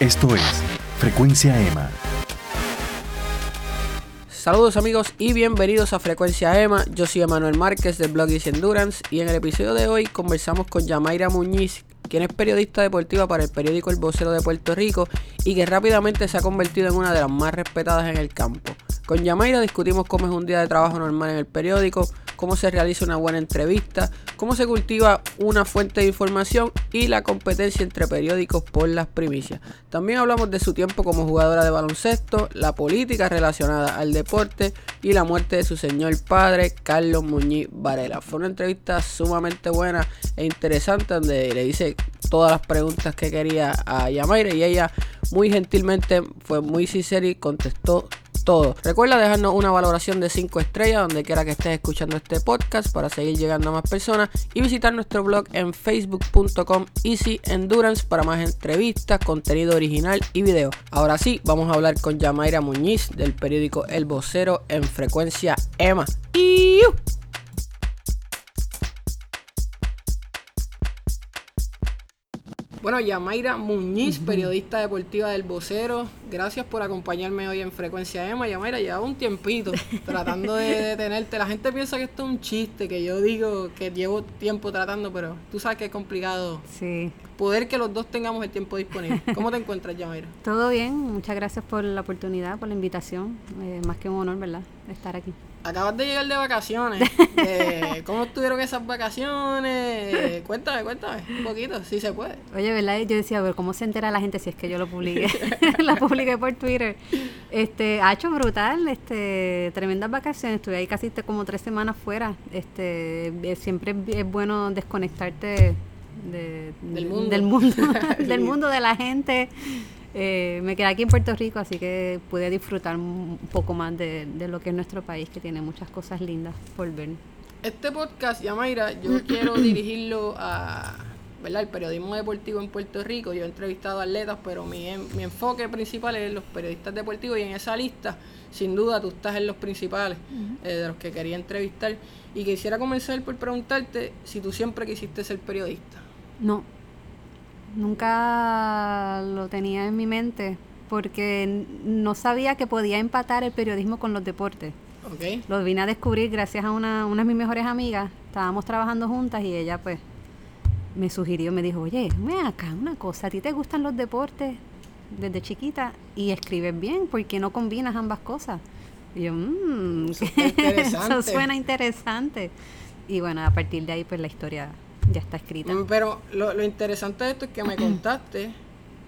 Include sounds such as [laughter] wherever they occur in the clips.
Esto es Frecuencia EMA. Saludos amigos y bienvenidos a Frecuencia EMA. Yo soy Emanuel Márquez del blog Easy Endurance y en el episodio de hoy conversamos con Yamaira Muñiz, quien es periodista deportiva para el periódico El Vocero de Puerto Rico y que rápidamente se ha convertido en una de las más respetadas en el campo. Con Yamaira discutimos cómo es un día de trabajo normal en el periódico, cómo se realiza una buena entrevista, cómo se cultiva una fuente de información y la competencia entre periódicos por las primicias. También hablamos de su tiempo como jugadora de baloncesto, la política relacionada al deporte y la muerte de su señor padre, Carlos Muñiz Varela. Fue una entrevista sumamente buena e interesante donde le dice todas las preguntas que quería a Yamaira y ella muy gentilmente fue muy sincera y contestó todo. Recuerda dejarnos una valoración de 5 estrellas donde quiera que estés escuchando este podcast para seguir llegando a más personas y visitar nuestro blog en facebook.com Easy Endurance para más entrevistas, contenido original y video. Ahora sí, vamos a hablar con Yamaira Muñiz del periódico El Vocero en frecuencia EMA. Bueno, Yamaira Muñiz, periodista deportiva del Vocero, gracias por acompañarme hoy en Frecuencia EMA. Yamaira, lleva un tiempito [laughs] tratando de detenerte. La gente piensa que esto es un chiste, que yo digo que llevo tiempo tratando, pero tú sabes que es complicado sí. poder que los dos tengamos el tiempo disponible. ¿Cómo te encuentras, Yamaira? [laughs] Todo bien, muchas gracias por la oportunidad, por la invitación. Eh, más que un honor, ¿verdad?, estar aquí. Acabas de llegar de vacaciones. [laughs] Eh, ¿Cómo estuvieron esas vacaciones? Cuéntame, cuéntame un poquito, si se puede. Oye, ¿verdad? Yo decía, ver, ¿cómo se entera la gente si es que yo lo publiqué? [laughs] [laughs] la publiqué por Twitter. Este, ha hecho brutal, este, tremendas vacaciones. Estuve ahí casi como tres semanas fuera. Este, siempre es bueno desconectarte de, Del mundo. del mundo, del mundo de la gente. Eh, me quedé aquí en Puerto Rico, así que pude disfrutar un poco más de, de lo que es nuestro país, que tiene muchas cosas lindas por ver. Este podcast, Yamaira, yo [clears throat] quiero dirigirlo a ¿verdad? el periodismo deportivo en Puerto Rico. Yo he entrevistado atletas, pero mi, en- mi enfoque principal es los periodistas deportivos y en esa lista, sin duda, tú estás en los principales eh, de los que quería entrevistar. Y quisiera comenzar por preguntarte si tú siempre quisiste ser periodista. No, nunca lo tenía en mi mente porque no sabía que podía empatar el periodismo con los deportes. ¿Ok? Lo vine a descubrir gracias a una, una de mis mejores amigas. Estábamos trabajando juntas y ella pues me sugirió, me dijo, oye, ven acá, una cosa, ¿a ti te gustan los deportes desde chiquita y escribes bien? ¿Por qué no combinas ambas cosas? Y yo, mmm, Eso [laughs] eso suena interesante. Y bueno, a partir de ahí pues la historia ya está escrita. Mm, Pero lo, lo interesante de esto es que me contaste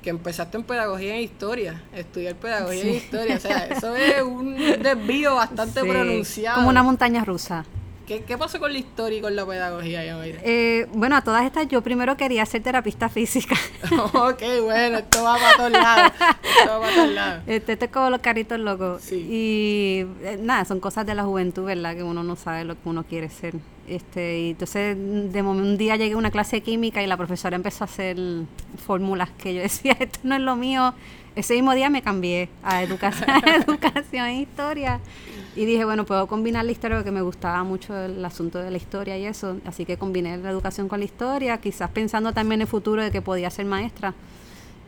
que empezaste en pedagogía e historia, estudiar pedagogía e historia. O sea, eso es un desvío bastante [laughs] Sí, pronunciado. Como una montaña rusa. ¿Qué, ¿Qué pasó con la historia y con la pedagogía, Yamaira? Eh, bueno, a todas estas yo primero quería ser terapista física. [laughs] ok, bueno, esto va para todos lados. Esto va para todos lados. Este, esto es como los caritos locos. Sí. Y eh, nada, son cosas de la juventud, ¿verdad? Que uno no sabe lo que uno quiere ser. Este, y entonces, de momento, un día llegué a una clase de química y la profesora empezó a hacer fórmulas que yo [laughs] decía, esto no es lo mío. Ese mismo día me cambié a educación, [laughs] educación e historia. Y dije, bueno, puedo combinar la historia porque me gustaba mucho el asunto de la historia y eso. Así que combiné la educación con la historia, quizás pensando también en el futuro de que podía ser maestra.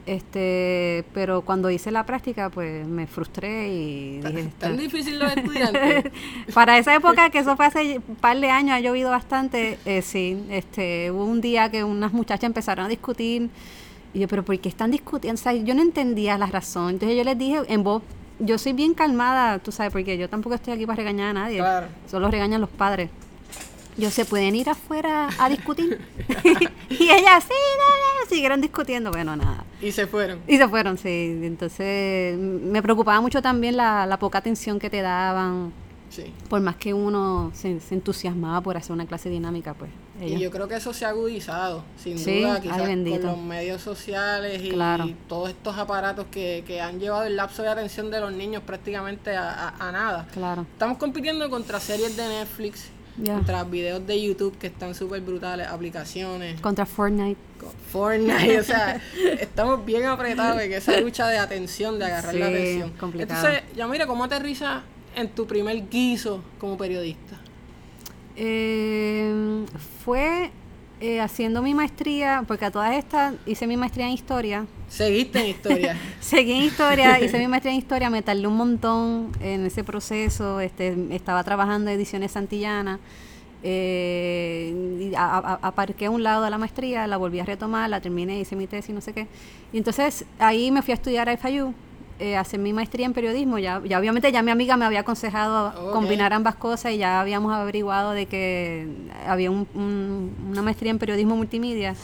Este, pero cuando hice la práctica, pues me frustré y dije, Tan "Esto- difícil los [laughs] estudiantes. [laughs] para esa época, que eso fue hace un par de años, ha llovido bastante, eh, sí, este, hubo un día que unas muchachas empezaron a discutir, y yo, pero ¿por qué están discutiendo? O sea, yo no entendía la razón, entonces yo les dije en voz, yo soy bien calmada, tú sabes, porque yo tampoco estoy aquí para regañar a nadie, Claro. solo regañan los padres. Yo, ¿se pueden ir afuera a discutir? [laughs] [laughs] y ellas, sí, dale", siguieron discutiendo, bueno, nada. Y se fueron. Y se fueron, sí. Entonces, me preocupaba mucho también la, la poca atención que te daban. Sí. Por más que uno se, se entusiasmaba por hacer una clase dinámica, pues. Y yo creo que eso se ha agudizado, sin Sí, duda, ay, quizás con los medios sociales y Claro. todos estos aparatos que, que han llevado el lapso de atención de los niños prácticamente a, a- a nada. Claro. Estamos compitiendo contra series de Netflix, contra videos de YouTube que están súper brutales, aplicaciones, Contra Fortnite. con Fortnite, [laughs] o sea, estamos bien apretados en esa lucha de atención, de agarrar la atención. complicado. Entonces, ya mira, ¿cómo aterriza en tu primer guiso como periodista? Eh, fue Eh, haciendo mi maestría, porque a todas estas hice mi maestría en historia. Seguiste en historia. [laughs] Seguí en historia, hice mi maestría en historia, me tardé un montón en ese proceso. Este, estaba trabajando en ediciones Santillana. Eh, a- a- aparqué a un lado de la maestría, la volví a retomar, la terminé, hice mi tesis, no sé qué. Y entonces ahí me fui a estudiar a FIU, eh, hacer mi maestría en periodismo. Ya, ya obviamente ya mi amiga me había aconsejado combinar ambas cosas y ya habíamos averiguado de que había un- un- una maestría en periodismo multimedia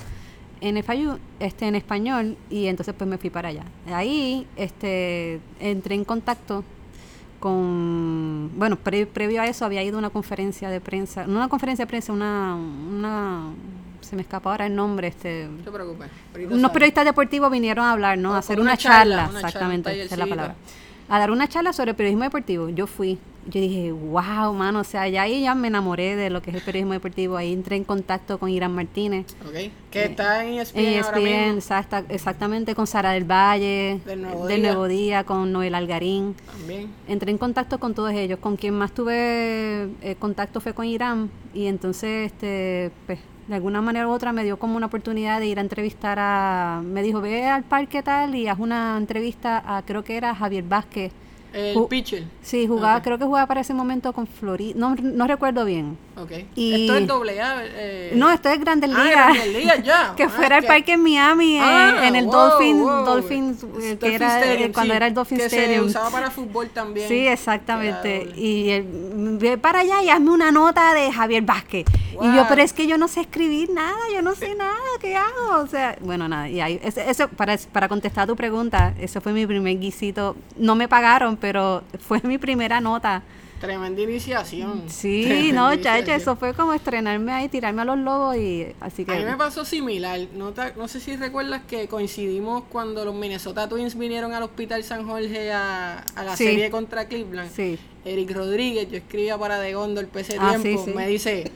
en FIU, este, en español, y entonces pues me fui para allá. Ahí este, entré en contacto con, bueno, pre- previo a eso había ido a una conferencia de prensa, no una conferencia de prensa, una, una se me escapa ahora el nombre, este, No te preocupes. unos sale. periodistas deportivos vinieron a hablar, ¿no? A hacer una, una charla, charla, una charla, exactamente, esa es la palabra. A dar una charla sobre periodismo deportivo. Yo fui. Yo dije, wow, mano, o sea, ya ahí ya me enamoré de lo que es el periodismo deportivo. Ahí entré en contacto con Irán Martínez. Ok. Que está en ESPN, En ahora ESPN, mismo. exacta- exactamente con Sara del Valle, Del Nuevo del Día. Nuevo Día, con Noel Algarín. También. Entré en contacto con todos ellos. Con quien más tuve eh, contacto fue con Irán. Y entonces, este, pues, de alguna manera u otra me dio como una oportunidad de ir a entrevistar a... Me dijo, ve al parque tal y haz una entrevista a, creo que era Javier Vázquez. El pitcher. Sí, jugaba, creo que jugaba para ese momento con Florida. No, no recuerdo bien. Ok. Y- Esto es doble A. eh, No, esto es Grandes ah, Ligas. Grandes Ligas, ya. [laughs] que Ah, fuera al que- parque en Miami, eh, Ah, en el wow, Dolphin, wow. Dolphins, eh, Dolphin que era eh, Stadium, cuando sí, era el Dolphin que Stadium. se usaba para fútbol también. Sí, exactamente. Y él, ve para allá y hazme una nota de Javier Vázquez. Y yo, pero es que yo no sé escribir nada, yo no sé nada, ¿qué hago? O sea, bueno, nada. Y ahí, ese- eso, para, para contestar tu pregunta, eso fue mi primer guisito. No me pagaron, pero fue mi primera nota. Tremenda iniciación. Sí, [laughs] Tremenda no, chacha, eso fue como estrenarme ahí, tirarme a los lobos y así A mí que... me pasó similar. No, te- no sé si recuerdas que coincidimos cuando los Minnesota Twins vinieron al Hospital San Jorge a, a la Sí. serie contra Cleveland. Sí. Eric Rodríguez, yo escribía para The Gondor ese Ah, tiempo, sí, me dice,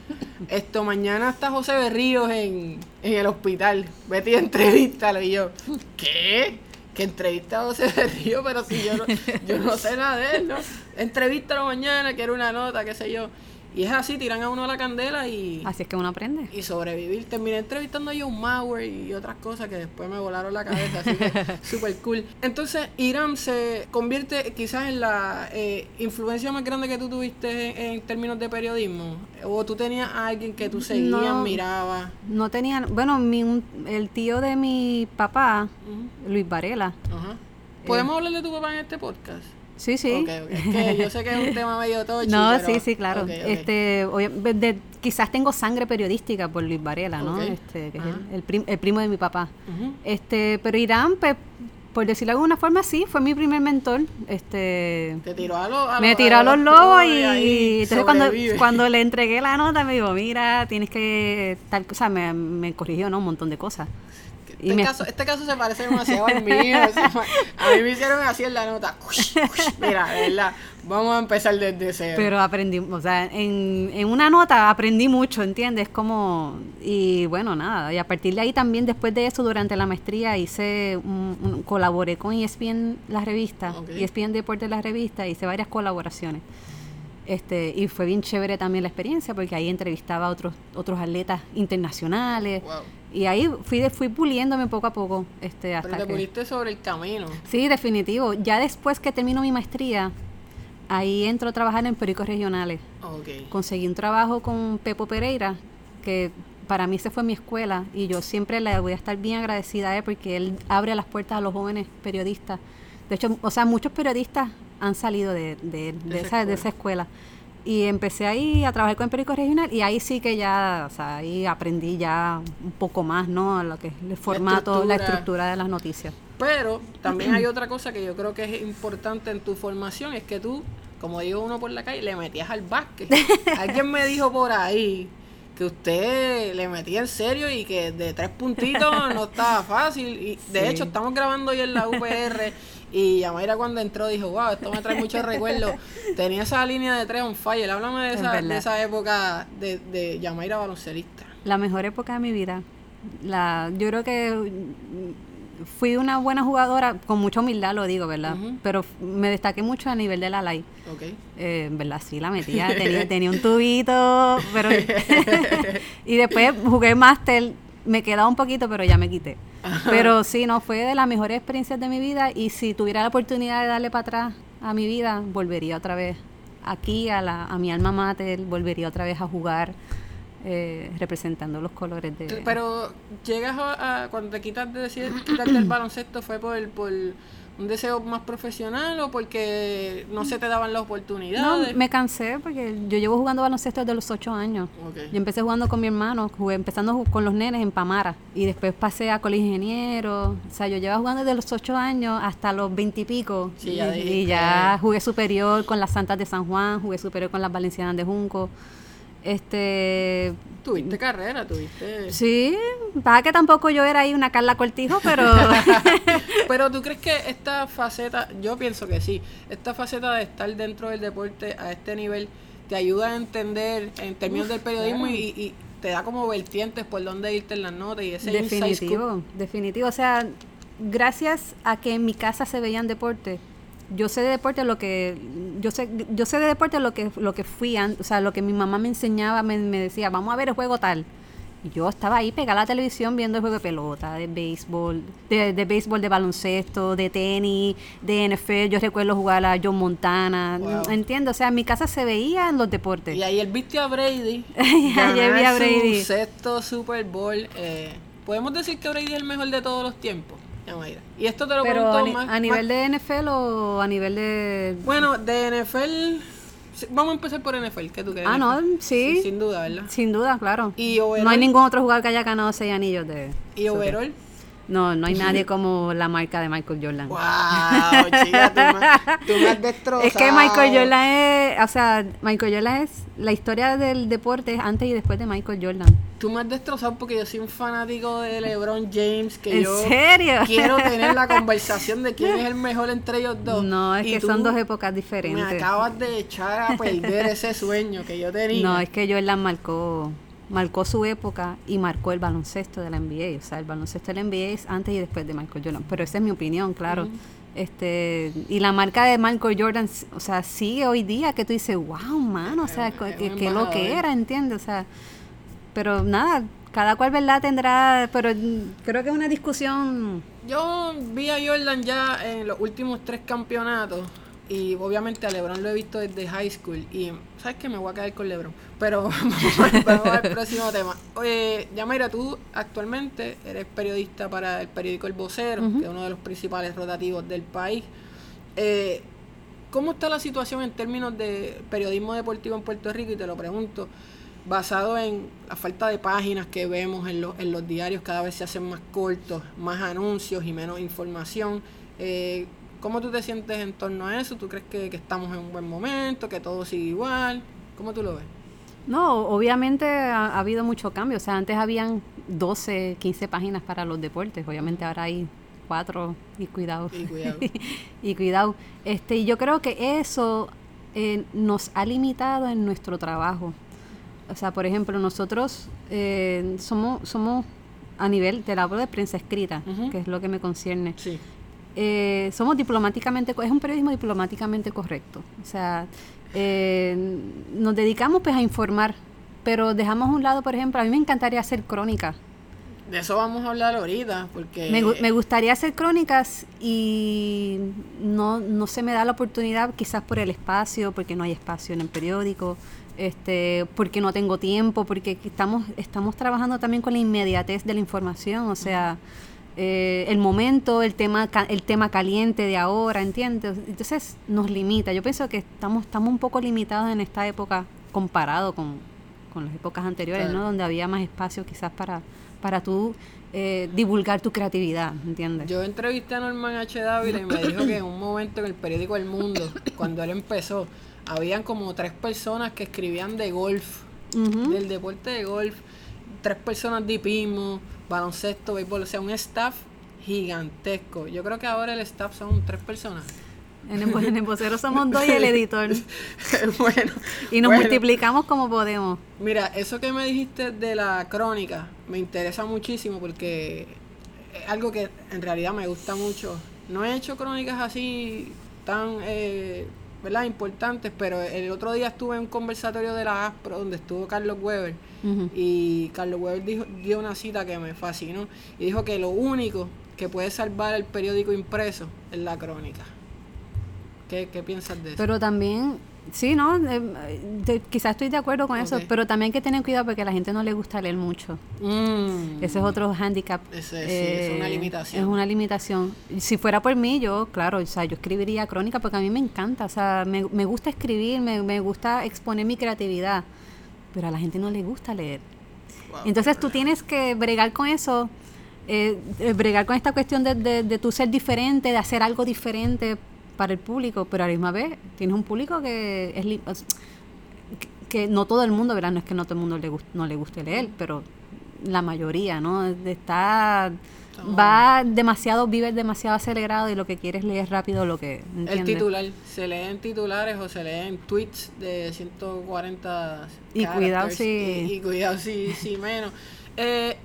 esto mañana está José Berríos en, en el hospital, vete y entrevístalo. Y yo, ¿qué? ¿Que entrevista a José Berríos? Pero si yo no, yo no sé nada de él, ¿no? Entrevístalo mañana, quiero una nota, qué sé yo. Y es así, tiran a uno a la candela y, Así es que uno aprende. y sobrevivir. Terminé entrevistando a John Mauer y otras cosas que después me volaron la cabeza, así que [laughs] súper cool. Entonces, Irán se convierte quizás en la eh, influencia más grande que tú tuviste en, en términos de periodismo. O tú tenías a alguien que tú seguías, No. mirabas. No tenían, bueno, mi, un- el tío de mi papá, Luis Varela. Ajá. ¿Podemos hablar de tu papá en este podcast? Sí, sí. Es que yo sé que es un [laughs] tema medio tocho. No, pero- sí, sí, claro. Este, de- de- quizás tengo sangre periodística por Luis Varela, ¿no? Este, que es el, el prim- el primo de mi papá. Este, pero Irán, pues, por decirlo de alguna forma, sí, fue mi primer mentor. Este, Te tiró a los. me tiró a los lobos y, entonces cuando, cuando le [laughs] entregué la nota me dijo, mira, tienes que tal cosa, me, me corrigió, ¿no? Un montón de cosas. Y Este, me- caso, este caso se parece demasiado al mío. a mí me hicieron así en la nota. Mira, verdad, vamos a empezar desde cero. Pero aprendí, o sea, en, en una nota aprendí mucho, ¿entiendes? Como, y bueno, nada, y a partir de ahí también, después de eso, durante la maestría, hice, un, un- colaboré con ESPN, la revista, Ok. ESPN Deportes, la revista, hice varias colaboraciones. Este, y fue bien chévere también la experiencia, porque ahí entrevistaba a otros, otros atletas internacionales, Wow. Y ahí fui, de- fui puliéndome poco a poco, este, hasta Pero te que... puliste sobre el camino. Sí, definitivo. Ya después que termino mi maestría, ahí entro a trabajar en periódicos regionales. Ok. Conseguí un trabajo con Pepo Pereira, que para mí se fue mi escuela y yo siempre le voy a estar bien agradecida a él porque él abre las puertas a los jóvenes periodistas. De hecho, o sea, muchos periodistas han salido de, de, de De esa esa, de esa escuela. Y empecé ahí a trabajar con el periódico regional y ahí sí que ya, o sea, ahí aprendí ya un poco más, ¿no? Lo que es el formato, la estructura. estructura de las noticias. Pero también hay otra cosa que yo creo que es importante en tu formación, es que tú, como digo uno por la calle, le metías al básquet. [laughs] Alguien me dijo por ahí que usted le metía en serio y que de tres puntitos no estaba fácil. Y de Sí. hecho, estamos grabando hoy en la UPR [laughs] y Yamaira cuando entró dijo, wow, esto me trae muchos recuerdos. [laughs] Tenía esa línea de tres on fire. Háblame de Es esa, de esa época de, de Yamaira baloncelista. La mejor época de mi vida. La, yo creo que fui una buena jugadora, con mucha humildad lo digo, ¿verdad? Pero me destaqué mucho a nivel de la LAI. Ok. Eh, verdad, sí, la metía, tenía, [laughs] tenía un tubito, pero... [laughs] y después jugué máster, me quedaba un poquito, pero ya me quité. Pero sí, no, fue de las mejores experiencias de mi vida y si tuviera la oportunidad de darle para atrás a mi vida, volvería otra vez aquí a, la, a mi alma mater, volvería otra vez a jugar eh, representando los colores de... Pero llegas a, a- cuando te quitas de decides [clears throat] quitarte el baloncesto fue por, por un deseo más profesional o porque no se te daban las No, oportunidades. me cansé porque yo llevo jugando baloncesto desde los ocho años. Ok. Yo empecé jugando con mi hermano, jugué, empezando con los nenes en Pamara y después pasé a colegio ingeniero. O sea, yo llevo jugando desde los ocho años hasta los veintipico. Sí, ya y, y ya jugué superior con las Santas de San Juan, jugué superior con las Valencianas de Junco. Este, Tuviste carrera, tuviste. sí, para que tampoco yo era ahí una Carla Cortijo, pero [laughs] [laughs] Pero tú crees que esta faceta, yo pienso que sí, esta faceta de estar dentro del deporte a este nivel te ayuda a entender en términos del periodismo y, y te da como vertientes por dónde irte en las notas y ese. Definitivo, definitivo. O sea, gracias a que en mi casa se veían deporte, yo sé de deporte lo que yo sé yo sé de deporte lo que lo que fui o sea lo que mi mamá me enseñaba me, me decía vamos a ver el juego tal y yo estaba ahí pegada a la televisión viendo el juego de pelota de béisbol de, de béisbol de baloncesto de tenis de NFL yo recuerdo jugar a John Montana Wow. entiendo o sea en mi casa se veían los deportes Y ayer viste a Brady [laughs] Ayer vi a Brady. su sexto Super Bowl. eh, Podemos decir que Brady es el mejor de todos los tiempos. Y esto te lo pero pregunto a, ni- más, a nivel más- de NFL o a nivel de Bueno, de NFL... Vamos a empezar por NFL. ¿Qué tú crees? Ah, no, sí. Sin duda, ¿verdad? Sin duda, claro. Y no hay ningún otro jugador que haya ganado seis anillos de. Y overall... No, no hay nadie [laughs] como la marca de Michael Jordan. ¡Wow! Chica, tú me, tú me has destrozado. [laughs] Es que Michael Jordan es, o sea, Michael Jordan es la historia del deporte es antes y después de Michael Jordan. Tú me has destrozado porque yo soy un fanático de LeBron James. Que ¿En yo serio? quiero tener la [laughs] conversación de quién es el mejor entre ellos dos. No, es Y que son dos épocas Me diferentes. acabas de echar a perder ese sueño que yo tenía. No, es que Jordan marcó marcó su época y marcó el baloncesto de la NBA. O sea, el baloncesto de la NBA es antes y después de Michael Jordan. Pero esa es mi opinión, claro. Este, y la marca de Michael Jordan, o sea, sigue hoy día que tú dices, wow, mano, o sea, Es que, lo que era, ¿entiendes? O sea, pero nada, cada cual, ¿verdad? Tendrá, pero creo que es una discusión. Yo vi a Jordan ya en los últimos tres campeonatos y obviamente a LeBron lo he visto desde high school y sabes que me voy a quedar con LeBron. Pero [laughs] vamos, al próximo tema. Oye, Yamaira, tú actualmente eres periodista para el periódico El Vocero, que es uno de los principales rotativos del país. Eh, ¿Cómo está la situación en términos de periodismo deportivo en Puerto Rico? Y te lo pregunto, basado en la falta de páginas que vemos en, los- en los diarios, cada vez se hacen más cortos, más anuncios y menos información. Eh, ¿Cómo tú te sientes en torno a eso? ¿Tú crees que, que estamos en un buen momento, que todo sigue igual? ¿Cómo tú lo ves? No, obviamente ha, ha habido mucho cambio. O sea, antes habían 12, 15 páginas para los deportes. Obviamente ahora hay cuatro y cuidado. Y cuidado. [laughs] y cuidado. Este, y yo creo que eso eh, nos ha limitado en nuestro trabajo. O sea, por ejemplo, nosotros eh, somos, somos a nivel de la de prensa escrita, que es lo que me concierne. Sí. Eh, somos diplomáticamente, es un periodismo diplomáticamente correcto. O sea, eh, nos dedicamos pues a informar, pero dejamos a un lado, por ejemplo, a mí me encantaría hacer crónicas. De eso vamos a hablar ahorita, porque... Me gustaría hacer crónicas y no, no se me da la oportunidad, quizás por el espacio, porque no hay espacio en el periódico, este, porque no tengo tiempo, porque estamos, estamos trabajando también con la inmediatez de la información, o sea, eh, el momento, el tema, el tema caliente de ahora, ¿entiendes? Entonces nos limita. Yo pienso que estamos, estamos un poco limitados en esta época comparado con, con las épocas anteriores, Claro. ¿no? Donde había más espacio quizás para, para tú eh, divulgar tu creatividad, ¿entiendes? Yo entrevisté a Norman H. Dávila y me dijo que en un momento en el periódico El Mundo, cuando él empezó, habían como tres personas que escribían de golf, Ujú. del deporte de golf, tres personas de hipismo, baloncesto, béisbol, o sea, un staff gigantesco. Yo creo que ahora el staff son tres personas. En el, en el vocero somos dos y el editor. [laughs] bueno. Y nos bueno. multiplicamos como podemos. Mira, eso que me dijiste de la crónica me interesa muchísimo porque es algo que en realidad me gusta mucho. No he hecho crónicas así tan eh, ¿verdad? importantes, pero el otro día estuve en un conversatorio de la ASPRO donde estuvo Carlos Weber y Carlos Weber dijo, dio una cita que me fascinó y dijo que lo único que puede salvar el periódico impreso es la crónica. ¿Qué, qué piensas de eso? Pero también, sí, ¿no? Eh, de- quizás estoy de acuerdo con eso, pero también hay que tener cuidado porque a la gente no le gusta leer mucho. Mm. Ese es otro handicap. Ese sí, es una limitación. Es una limitación. Si fuera por mí, yo, claro, o sea, yo escribiría crónica porque a mí me encanta, o sea, me, me gusta escribir, me, me gusta exponer mi creatividad, pero a la gente no le gusta leer. Wow, Entonces tú tienes que bregar con eso, eh, eh, bregar con esta cuestión de, de, de tú ser diferente, de hacer algo diferente para el público, pero a la misma vez tienes un público que es que, no todo el mundo, ¿verdad? No es que no todo el mundo le gust- no le guste leer, pero la mayoría, ¿no? Está va demasiado, vive demasiado acelerado y lo que quiere es leer rápido lo que El titular, se lee en titulares o se lee en tweets de 140 Y cuidado si- Y, y cuidado si, si menos. Eh,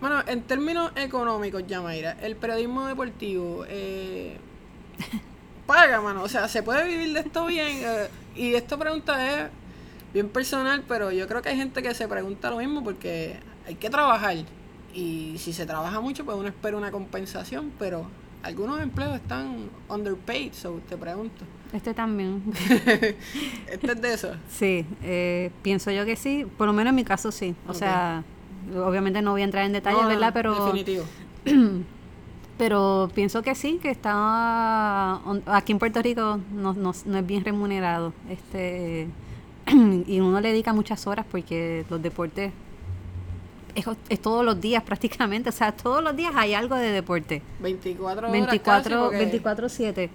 bueno, en términos económicos, Yamaira, el periodismo deportivo eh, [laughs] paga, mano. O sea, se puede vivir de esto bien. eh, y esta pregunta es bien personal, pero yo creo que hay gente que se pregunta lo mismo porque hay que trabajar. Y si se trabaja mucho, pues uno espera una compensación, pero algunos empleos están underpaid, so te pregunto. Este también. [laughs] este es de eso. Sí, eh, pienso yo que sí, por lo menos en mi caso sí. O sea, obviamente no voy a entrar en detalles, no, ¿verdad? Pero, Definitivo. [clears throat] pero pienso que sí, que está aquí en Puerto Rico no, no, no es bien remunerado. este [clears throat] Y uno le dedica muchas horas porque los deportes es, es todos los días [laughs] prácticamente. O sea, todos los días hay algo de deporte. 24 horas 24, casi, porque 24 7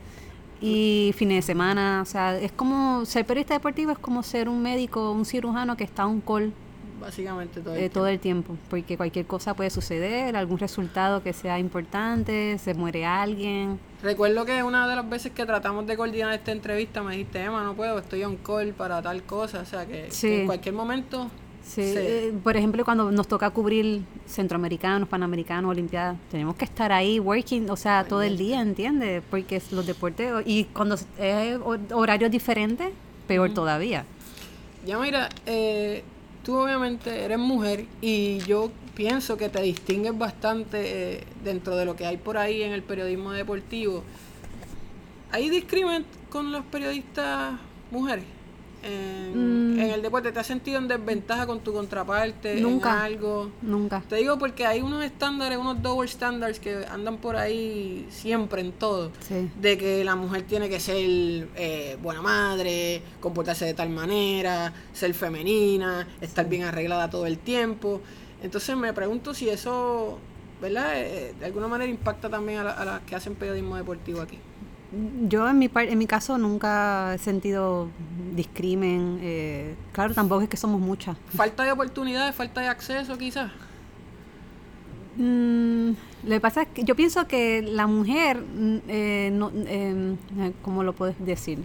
y fines de semana, o sea, es como ser periodista deportivo es como ser un médico, un cirujano que está on call Básicamente todo el eh, tiempo. todo el tiempo, porque cualquier cosa puede suceder, algún resultado que sea importante, se muere alguien. Recuerdo que una de las veces que tratamos de coordinar esta entrevista me dijiste, Emma, no puedo, estoy on call para tal cosa. O sea, que, Sí. que en cualquier momento... Sí, Sí. eh, por ejemplo, cuando nos toca cubrir centroamericanos, panamericanos, olimpiadas, tenemos que estar ahí working, o sea, todo el día, ¿entiendes? Porque es los deportes, y cuando es hor- horarios diferentes, peor todavía. Ya mira, eh, tú obviamente eres mujer y yo pienso que te distingues bastante eh, dentro de lo que hay por ahí en el periodismo deportivo. ¿Hay discrimen con los periodistas mujeres? En, Mm. en el deporte, ¿te has sentido en desventaja con tu contraparte? Nunca. En algo? Nunca. Te digo porque hay unos estándares, unos double standards que andan por ahí siempre en todo. Sí. De que la mujer tiene que ser eh, buena madre, comportarse de tal manera, ser femenina, estar bien arreglada todo el tiempo. Entonces me pregunto si eso, ¿verdad? Eh, de alguna manera impacta también a, la- a las que hacen periodismo deportivo aquí. Yo en mi par- en mi caso nunca he sentido discrimen. eh, claro, tampoco es que somos muchas. Falta de oportunidades, falta de acceso quizás. Mm, lo que pasa es que yo pienso que la mujer, mm, eh, no, eh, ¿cómo lo puedes decir?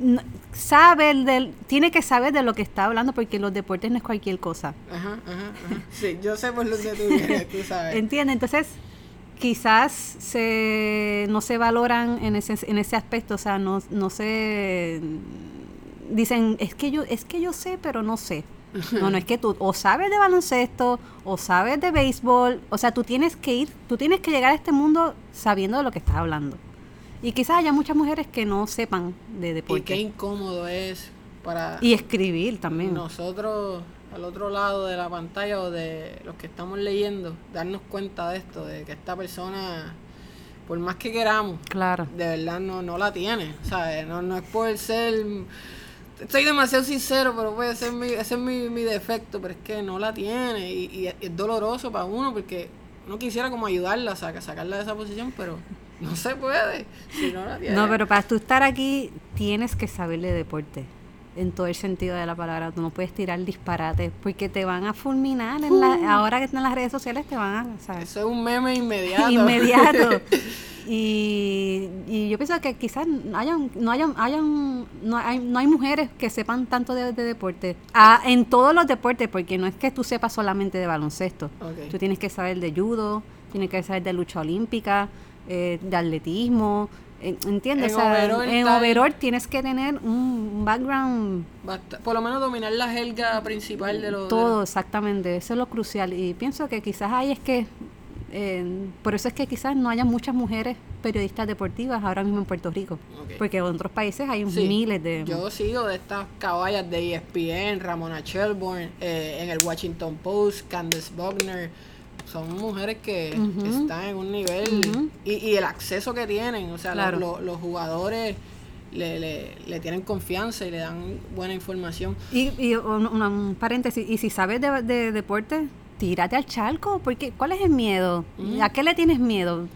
No- sabe del, tiene que saber de lo que está hablando porque los deportes no es cualquier cosa. Ajá, ajá, ajá. Sí, yo sé por dónde tú [laughs] vienes, tú sabes. ¿Entiendes? Entonces, quizás se, no se valoran en ese, en ese aspecto, o sea, no, no se dicen, es que yo, es que yo sé, pero no sé. No, no es que tú o sabes de baloncesto o sabes de béisbol, o sea, tú tienes que ir, tú tienes que llegar a este mundo sabiendo de lo que estás hablando. Y quizás haya muchas mujeres que no sepan de Y qué deporte. incómodo es para Y, escribir también. nosotros al otro lado de la pantalla o de los que estamos leyendo, darnos cuenta de esto, de que esta persona, por más que queramos, Claro. de verdad no, no la tiene, ¿sabes? No, no es por ser... Estoy demasiado sincero, pero puede ser mi, ese es mi, mi defecto, pero es que no la tiene y, y es doloroso para uno porque uno quisiera como ayudarla, saca, sacarla de esa posición, pero no se puede si no la tiene. No, pero para tú estar aquí tienes que saber de deporte. En todo el sentido de la palabra. Tú no puedes tirar disparates porque te van a fulminar. En la, ahora que están en las redes sociales te van a... ¿sabes? Eso es un meme inmediato. [laughs] Inmediato. [laughs] Y, y yo pienso que quizás hayan, no hayan, hayan no hay, no hay mujeres que sepan tanto de, de deporte. Ah, en todos los deportes, porque no es que tú sepas solamente de baloncesto. Ok. Tú tienes que saber de judo, tienes que saber de lucha olímpica, eh, de atletismo. En- ¿Entiendes? En O sea, overall en tal- overall tienes que tener un background Basta- por lo menos dominar la jerga principal de los... todo, exactamente. Eso es lo crucial. Y pienso que quizás ahí es que, eh, por eso es que quizás no haya muchas mujeres periodistas deportivas ahora mismo en Puerto Rico. Porque en otros países hay Sí. miles de... Yo sigo de estas caballas de ESPN, Ramona Shelburne, eh, en el Washington Post, Candace Bogner. Son mujeres que están en un nivel y, y el acceso que tienen, o sea, lo- Claro. lo- los jugadores le, le, le tienen confianza y le dan buena información. Y, y un, un- paréntesis, y si sabes de, de deporte, tírate al charco, porque ¿cuál es el miedo? ¿A qué le tienes miedo?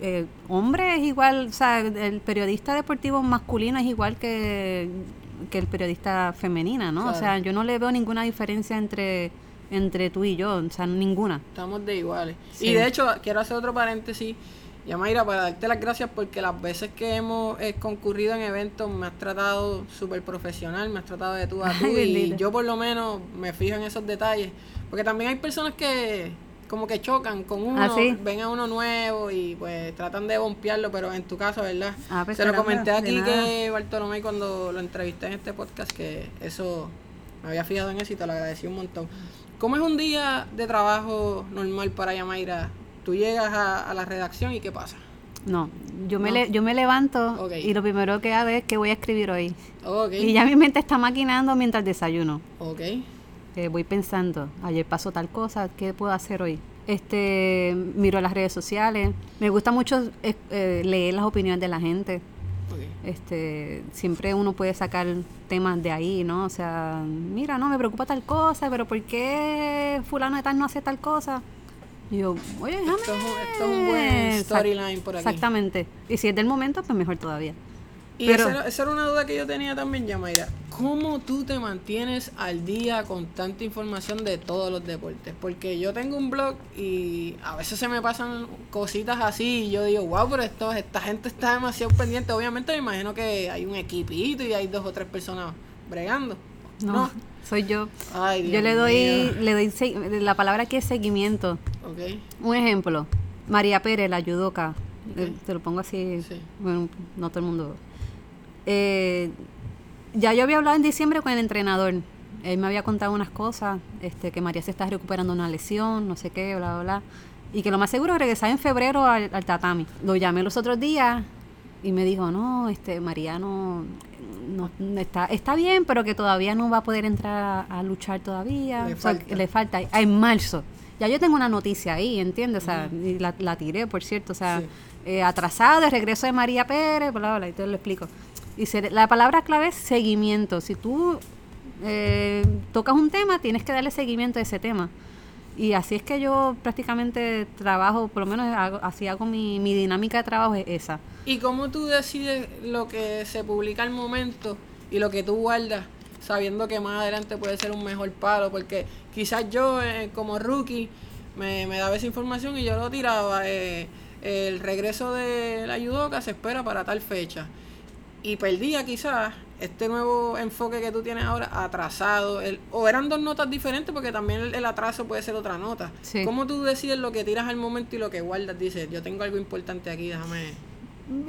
Eh, hombre es igual, o sea, el periodista deportivo masculino es igual que, que el periodista femenina, ¿no? Claro. O sea, yo no le veo ninguna diferencia entre, entre tú y yo, o sea, ninguna. Estamos de iguales. Sí. Y de hecho, quiero hacer otro paréntesis. Yamaira, para darte las gracias porque las veces que hemos eh, concurrido en eventos me has tratado súper profesional, me has tratado de tú a [laughs] tú Ay, y yo por lo menos me fijo en esos detalles. Porque también hay personas que como que chocan con uno, Ah, ¿sí? ven a uno nuevo y pues tratan de bompearlo, pero en tu caso, ¿verdad? Ah, pues, Se lo comenté aquí que Bartolomé cuando lo entrevisté en este podcast que eso me había fijado en eso y te lo agradecí un montón. ¿Cómo es un día de trabajo normal para Yamaira? Tú llegas a, a la redacción y ¿qué pasa? No, yo me, No. le- yo me levanto y lo primero que hago es que voy a escribir hoy. Ok, Y ya mi mente está maquinando mientras desayuno. ok, Eh, voy pensando, ayer pasó tal cosa, ¿qué puedo hacer hoy? Este, miro las redes sociales. Me gusta mucho eh, eh, leer las opiniones de la gente. Este, siempre uno puede sacar temas de ahí, ¿no? O sea, mira, no, me preocupa tal cosa, pero ¿por qué fulano de tal no hace tal cosa? Y yo, oye, déjame. Esto es un- esto es un buen storyline por aquí. Exactamente. Y si es del momento, pues mejor todavía. Y Pero- esa, era- esa era una duda que yo tenía también, Yamaira. ¿Cómo tú te mantienes al día con tanta información de todos los deportes? Porque yo tengo un blog y a veces se me pasan cositas así y yo digo, wow, pero esto, esta gente está demasiado pendiente. Obviamente me imagino que hay un equipito y hay dos o tres personas bregando. No, soy yo. Ay, Dios yo le doy, mío. le doy, la palabra aquí es seguimiento. Ok, Un ejemplo, María Pérez, la judoka, eh, Ok. te lo pongo así, Sí. bueno, no todo el mundo. Eh, ya yo había hablado en diciembre con el entrenador, él me había contado unas cosas, este, que María se está recuperando una lesión, no sé qué, bla, bla, bla, y que lo más seguro es regresar en febrero al, al tatami. Lo llamé los otros días y me dijo, no, este, María no, no- está, está bien, pero que todavía no va a poder entrar a, a luchar todavía, Le O sea, falta. le falta, ah, en marzo. Ya yo tengo una noticia ahí, ¿entiendes? O sea, y la, la tiré, por cierto, o sea, Sí. eh, atrasado, el regreso de María Pérez, bla, bla, bla, y te lo explico. Y se- la palabra clave es seguimiento. Si tú eh, tocas un tema, tienes que darle seguimiento a ese tema. Y así es que yo prácticamente trabajo, por lo menos así hago mi, mi dinámica de trabajo es esa. ¿Y cómo tú decides lo que se publica al momento y lo que tú guardas, sabiendo que más adelante puede ser un mejor palo? Porque quizás yo, eh, como rookie, me, me daba esa información y yo lo tiraba. eh, el regreso de la judoka se espera para tal fecha. Y perdía quizás este nuevo enfoque que tú tienes ahora atrasado. El, o eran dos notas diferentes porque también el, el atraso puede ser otra nota. Sí. ¿Cómo tú decides lo que tiras al momento y lo que guardas? Dices, yo tengo algo importante aquí, déjame...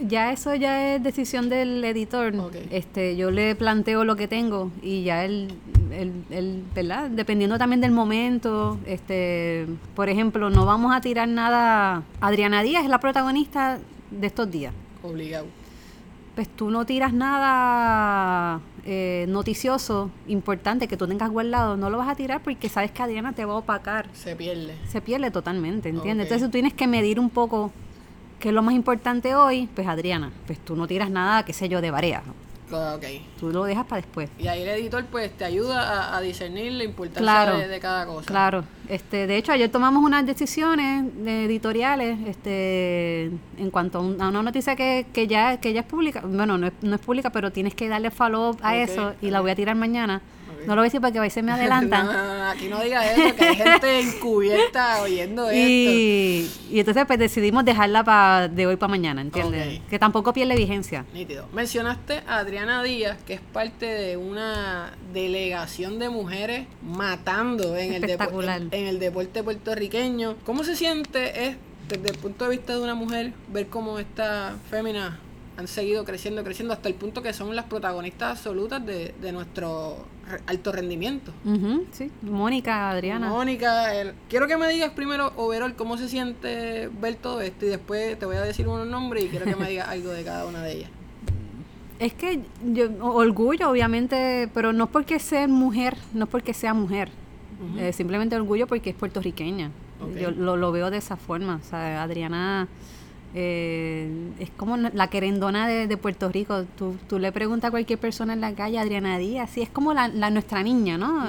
Ya eso ya es decisión del editor. Este, yo le planteo lo que tengo y ya él, él, él, ¿verdad? Dependiendo también del momento, este, por ejemplo, no vamos a tirar nada. Adriana Díaz es la protagonista de estos días. Obligado. Pues tú no tiras nada eh, noticioso, importante que tú tengas guardado, no lo vas a tirar porque sabes que Adriana te va a opacar. Se pierde. Se pierde totalmente, ¿entiendes? Entonces tú tienes que medir un poco qué es lo más importante hoy, pues Adriana, pues tú no tiras nada, qué sé yo, de barea, Ok. tú lo dejas para después. Y ahí el editor pues te ayuda a, a discernir la importancia Claro. de, de cada cosa. Claro, este, de hecho ayer tomamos unas decisiones de editoriales, este, en cuanto a, un- a una noticia que, que ya que ya es pública, bueno no es, no es pública, pero tienes que darle follow a eso y la voy a tirar mañana. No lo voy a decir porque a veces me [laughs] adelantan. No, no, no, aquí no digas eso, que hay gente [laughs] encubierta oyendo esto. y, entonces pues decidimos dejarla para de hoy para mañana, ¿entiendes? Que tampoco pierde vigencia. Nítido. Mencionaste a Adriana Díaz, que es parte de una delegación de mujeres matando en el, depo- en, en el deporte puertorriqueño. ¿Cómo se siente es, desde el punto de vista de una mujer ver cómo estas féminas han seguido creciendo, creciendo hasta el punto que son las protagonistas absolutas de, de nuestro re- alto rendimiento? Sí. Mónica, Adriana. Mónica, el- quiero que me digas primero, overall, cómo se siente ver todo esto y después te voy a decir unos nombres y quiero que me digas [laughs] algo de cada una de ellas. Es que yo, orgullo, obviamente, pero no porque sea mujer, no porque sea mujer. Eh, simplemente orgullo porque es puertorriqueña. Yo lo, lo veo de esa forma. O sea, Adriana eh, es como la querendona de, de Puerto Rico. Tú, tú le preguntas a cualquier persona en la calle, Adriana Díaz, sí, es como la, la nuestra niña, ¿no?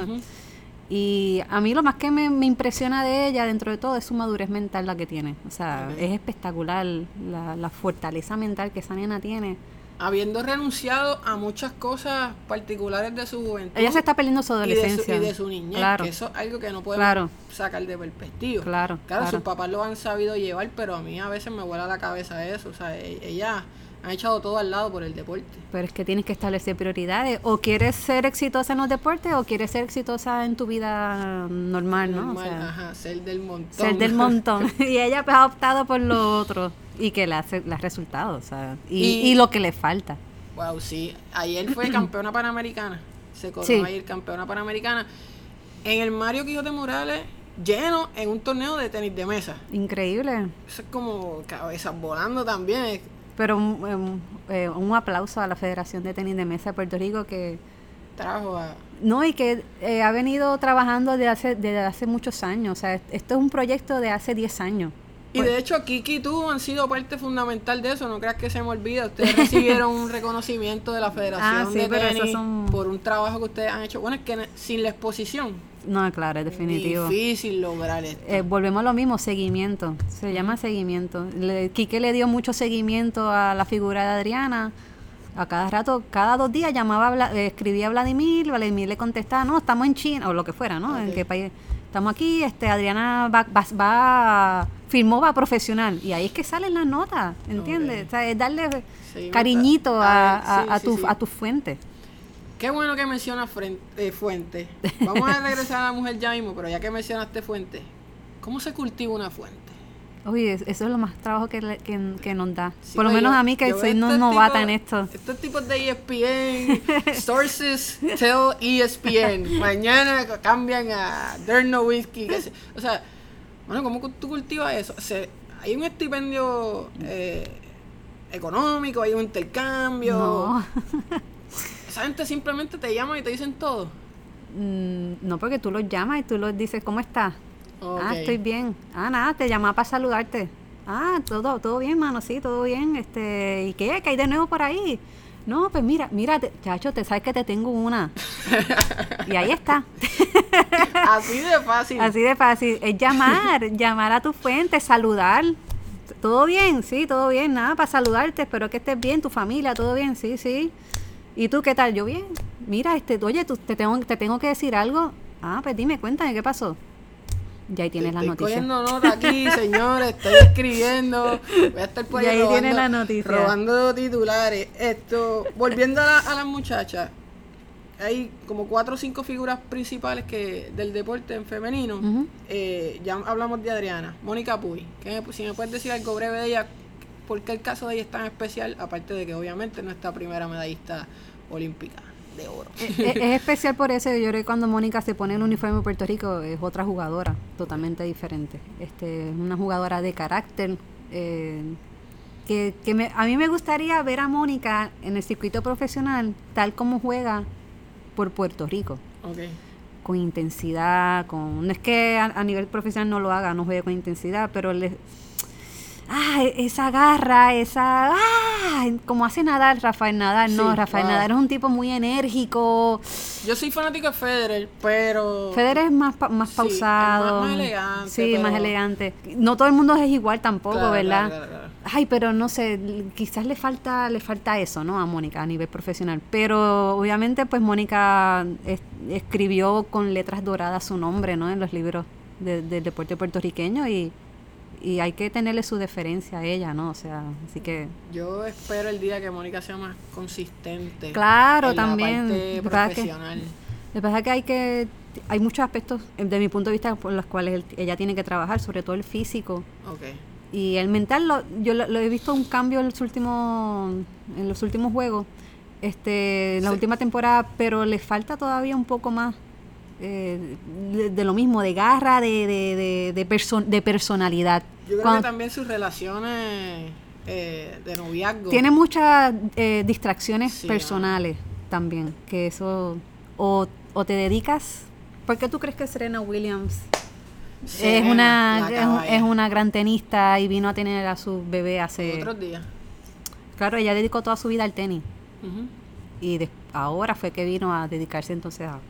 Y a mí lo más que me, me impresiona de ella, dentro de todo, es su madurez mental la que tiene. O sea, es espectacular la, la fortaleza mental que esa nena tiene. Habiendo renunciado a muchas cosas particulares de su juventud. Ella se está perdiendo su y de su, adolescencia. y de su niñez, Claro. que eso es algo que no podemos Claro. sacar de perspectiva. Claro, Claro, claro. sus papás lo han sabido llevar, pero a mí a veces me vuela la cabeza eso. O sea, e- ella ha echado todo al lado por el deporte. Pero es que tienes que establecer prioridades. O quieres ser exitosa en los deportes o quieres ser exitosa en tu vida normal, ¿no? O Normal, sea, ajá, ser del montón. ser del [laughs] montón. [laughs] y ella pues, ha optado por lo otro. Y que le hace le ha resultado, o sea, y, Y- y lo que le falta. Wow, sí. Ayer fue [clears throat] campeona panamericana. Se coronó Sí. ayer campeona panamericana. En el Mario Quijote Morales, lleno en un torneo de tenis de mesa. Increíble. Eso es como cabezas volando también. Pero un, eh, un aplauso a la Federación de Tenis de Mesa de Puerto Rico que Trajo a. no y que eh, ha venido trabajando desde hace, desde hace muchos años. O sea, esto es un proyecto de hace 10 años. Y de hecho, Kiki y tú han sido parte fundamental de eso. No creas que se me olvida. Ustedes recibieron un reconocimiento de la Federación Ah, sí, de Tenis son- por un trabajo que ustedes han hecho. Bueno, es que sin la exposición, No, claro, es definitivo. difícil lograr esto. Eh, volvemos a lo mismo, seguimiento. Se llama seguimiento. Le, Quique le dio mucho seguimiento a la figura de Adriana. A cada rato, cada dos días llamaba, eh, escribía a Vladimir, Vladimir le contestaba, no, estamos en China, o lo que fuera, ¿no? En qué país. Estamos aquí, este, Adriana va, va, va- firmó, va profesional. Y ahí es que salen las notas, ¿entiendes? Ok. O sea, es darle Sí, cariñito a, a, sí, a tu, sí. a tu fuente. Qué bueno que mencionas eh, fuente. Vamos a regresar a la mujer ya mismo, pero ya que mencionaste fuente, ¿cómo se cultiva una fuente? Oye, es- eso es lo más trabajo que, le- que, que nos da. Sí, Por lo menos yo- a mí que soy no estos novata en esto. Estos tipos de ESPN, [laughs] sources tell ESPN, mañana cambian a Derno Whiskey. que se- o sea, bueno, ¿cómo tú cultivas eso? Se- hay un estipendio eh, económico, hay un intercambio. No. [laughs] Esa gente simplemente te llama y te dicen todo. Mm, no, porque tú los llamas y tú los dices, ¿cómo estás? Ah, estoy bien. Ah, nada, te llamaba para saludarte. Ah, todo, todo bien, mano, sí, todo bien. Este, ¿y qué? ¿Qué hay de nuevo por ahí? No, pues mira, mira, te- chacho, te sabes que te tengo una. [laughs] y ahí está. [laughs] Así de fácil. Así de fácil. Es llamar, [laughs] llamar a tu fuente, saludar. ¿Todo bien? Sí, todo bien. Nada, para saludarte. Espero que estés bien, tu familia, todo bien, sí, sí. ¿Y tú qué tal? Yo bien. Mira, este, oye, tú, te, tengo, te tengo que decir algo. Ah, pues dime, cuéntame, ¿qué pasó? Ya ahí tienes las estoy noticias. cogiendo nota aquí, [laughs] señores, estoy escribiendo. Voy a estar por Y ahí, ahí robando, tiene la noticia. robando titulares. Esto, volviendo a, la- a las muchachas, hay como cuatro o cinco figuras principales que del deporte en femenino. Eh, ya hablamos de Adriana, Mónica Puy. Que me- si me puedes decir algo breve de ella, ¿por qué el caso de ella es tan especial? Aparte de que obviamente es nuestra primera medallista olímpica de oro. es, es- es especial por eso. Yo creo que cuando Mónica se pone el uniforme de Puerto Rico es otra jugadora, totalmente diferente. Este, es una jugadora de carácter. eh, que, que me- a mí me gustaría ver a Mónica en el circuito profesional tal como juega por Puerto Rico. Ok. Con intensidad, con... No es que a, a nivel profesional no lo haga, no juegue con intensidad, pero le... Ah, esa garra, esa... Ah, como hace Nadal, Rafael Nadal. no, Sí, Rafael wow. Nadal es un tipo muy enérgico. Yo soy fanático de Federer, pero... Federer es más, pa- más Sí, es más- pausado. más elegante, Sí, más elegante. No todo el mundo es igual tampoco, Claro, ¿verdad? claro, claro. Ay, pero no sé, quizás le falta, le falta eso, ¿no? A Mónica a nivel profesional. Pero obviamente, pues Mónica es- escribió con letras doradas su nombre, ¿no? En los libros de- del deporte puertorriqueño y, y hay que tenerle su deferencia a ella, ¿no? O sea, así que Yo espero el día que Mónica sea más consistente. Claro, en la también. parte Lo que profesional. Lo que pasa es que hay que hay muchos aspectos eh, de mi punto de vista por los cuales él- ella tiene que trabajar, sobre todo el físico Ok. y el mental. Lo, yo lo, lo he visto un cambio en los últimos en los últimos juegos, este, en la Sí. última temporada, pero le falta todavía un poco más eh, de, de lo mismo, de garra, de de, de, de, perso- de personalidad. Yo creo Cuando- que también sus relaciones eh, de noviazgo. Tiene muchas eh, distracciones Sí, personales también, que eso, o, o te dedicas, ¿por qué tú crees que Serena Williams es una, es, una gran tenista y vino a tener a su bebé hace... Otros días. Claro, ella dedicó toda su vida al tenis y ahora fue que vino a dedicarse entonces a,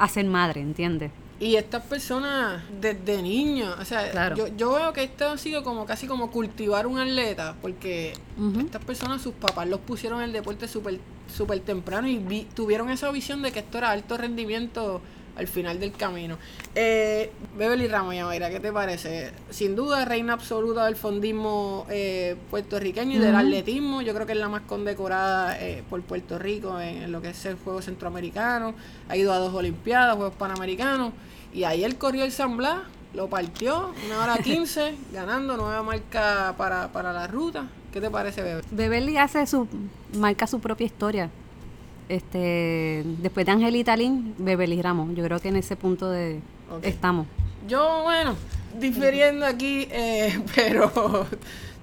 a ser madre, ¿entiendes? Y estas personas desde niños, o sea, Claro. yo, yo veo que esto ha sido como casi como cultivar un atleta, porque estas personas, sus papás los pusieron en el deporte súper súper temprano y vi- tuvieron esa visión de que esto era alto rendimiento al final del camino. Eh, Beverly Ramos, Yamaira, ¿qué te parece? Sin duda, reina absoluta del fondismo eh, puertorriqueño y del atletismo. Yo creo que es la más condecorada eh, por Puerto Rico en, en lo que es el Juego Centroamericano. Ha ido a dos Olimpiadas, Juegos Panamericanos. Y ayer corrió el San Blas, lo partió, una hora [laughs] 15, ganando nueva marca para, para la ruta. ¿Qué te parece, Bebe? Beverly hace su, marca su propia historia. Este, después de Angelita Lin, Beverly Ramos. Yo creo que en ese punto de estamos. Yo, bueno, diferiendo aquí, eh, [laughs] pero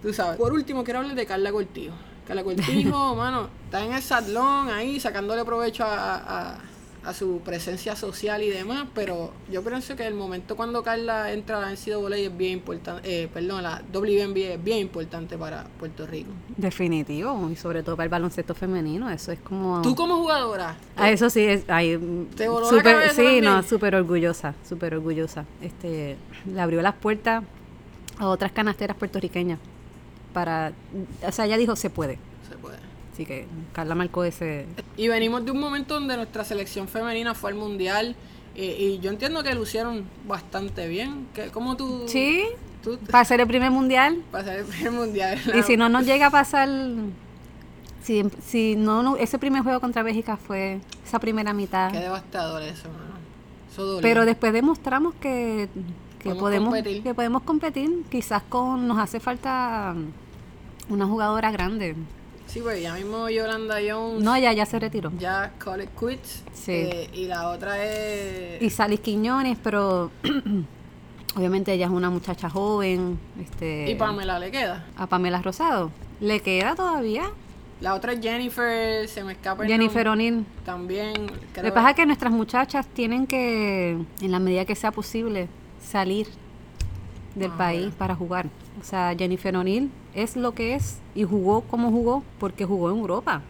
tú sabes. Por último, quiero hablar de Carla Cortijo. Carla Cortijo, [laughs] mano, está en el satlón ahí, sacándole provecho a, a- a su presencia social y demás, pero yo pienso que el momento cuando Carla entra a la NCAA es bien importante, eh, perdón, la WNBA es bien importante para Puerto Rico. Definitivo. Y sobre todo para el baloncesto femenino. Eso es como. Tú como jugadora, Ah, eso sí, es, ay, ¿Te voló la súper- cabeza sí, también? no, súper orgullosa, súper orgullosa. Este, le abrió las puertas a otras canasteras puertorriqueñas para, o sea, ella dijo se puede. se puede. Así que Carla marcó ese, Y venimos de un momento donde nuestra selección femenina fue al mundial eh, y yo entiendo que lucieron bastante bien. que ¿Cómo tú...? sí, tú para ser el primer mundial. para ser el primer mundial. [laughs] Y si no nos llega a pasar, si, si no, no- ese primer juego contra Bélgica fue esa primera mitad. Qué devastador eso, mano. Eso dolió. Pero después demostramos que, que Podemos podemos competir. que podemos competir. Quizás con nos hace falta una jugadora grande. Sí, pues ya mismo Yolanda Jones No, ya ya se retiró. ya call it quits. Sí. Eh, y la otra es... Y Salis Quiñones, pero [clears throat] obviamente ella es una muchacha joven. Este, y Pamela le queda. A Pamela Rosado. ¿Le queda todavía? La otra es Jennifer, se me escapa el Jennifer. O'Neill. También. Lo que pasa es que nuestras muchachas tienen que, en la medida que sea posible, salir del Ah, país para jugar. O sea, Jennifer O'Neill es lo que es y jugó como jugó porque jugó en Europa.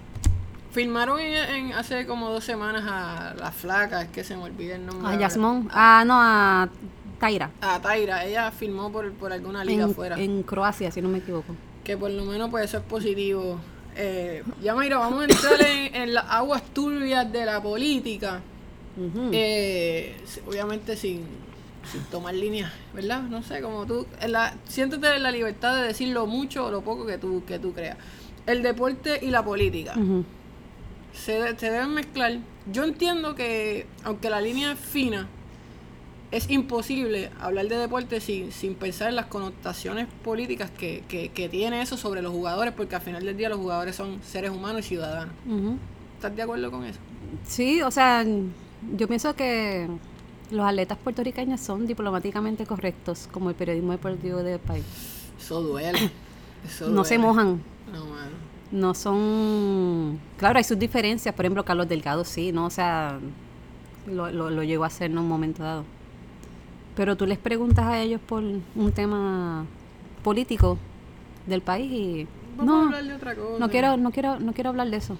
Filmaron en, en- hace como dos semanas a la flaca, es que se me olvida el nombre. A. Yasmón, ah, no, a Taira, A Taira, ella filmó por, por alguna liga en, afuera. en Croacia, si no me equivoco. Que por lo menos pues eso es positivo. Eh, ya mira, vamos a entrar en, en las aguas turbias de la política. Eh, obviamente sin, sin tomar líneas, ¿verdad? No sé, como tú, en la, siéntete en la libertad de decir lo mucho o lo poco que tú, que tú creas. El deporte y la política se, de- se deben mezclar. Yo entiendo que, aunque la línea es fina, es imposible hablar de deporte sin, sin pensar en las connotaciones políticas que, que, que tiene eso sobre los jugadores, porque al final del día los jugadores son seres humanos y ciudadanos. ¿Estás de acuerdo con eso? Sí, o sea, yo pienso que los atletas puertorriqueños son diplomáticamente correctos, como el periodismo deportivo del país. Eso duele. Eso No se mojan, No, son... Claro, hay sus diferencias, por ejemplo, Carlos Delgado sí, ¿no? O sea, lo, lo, lo llegó a hacer en un momento dado. Pero tú les preguntas a ellos por un tema político del país y... Vamos a No, hablar de otra cosa. no quiero, no quiero, no quiero hablar de eso.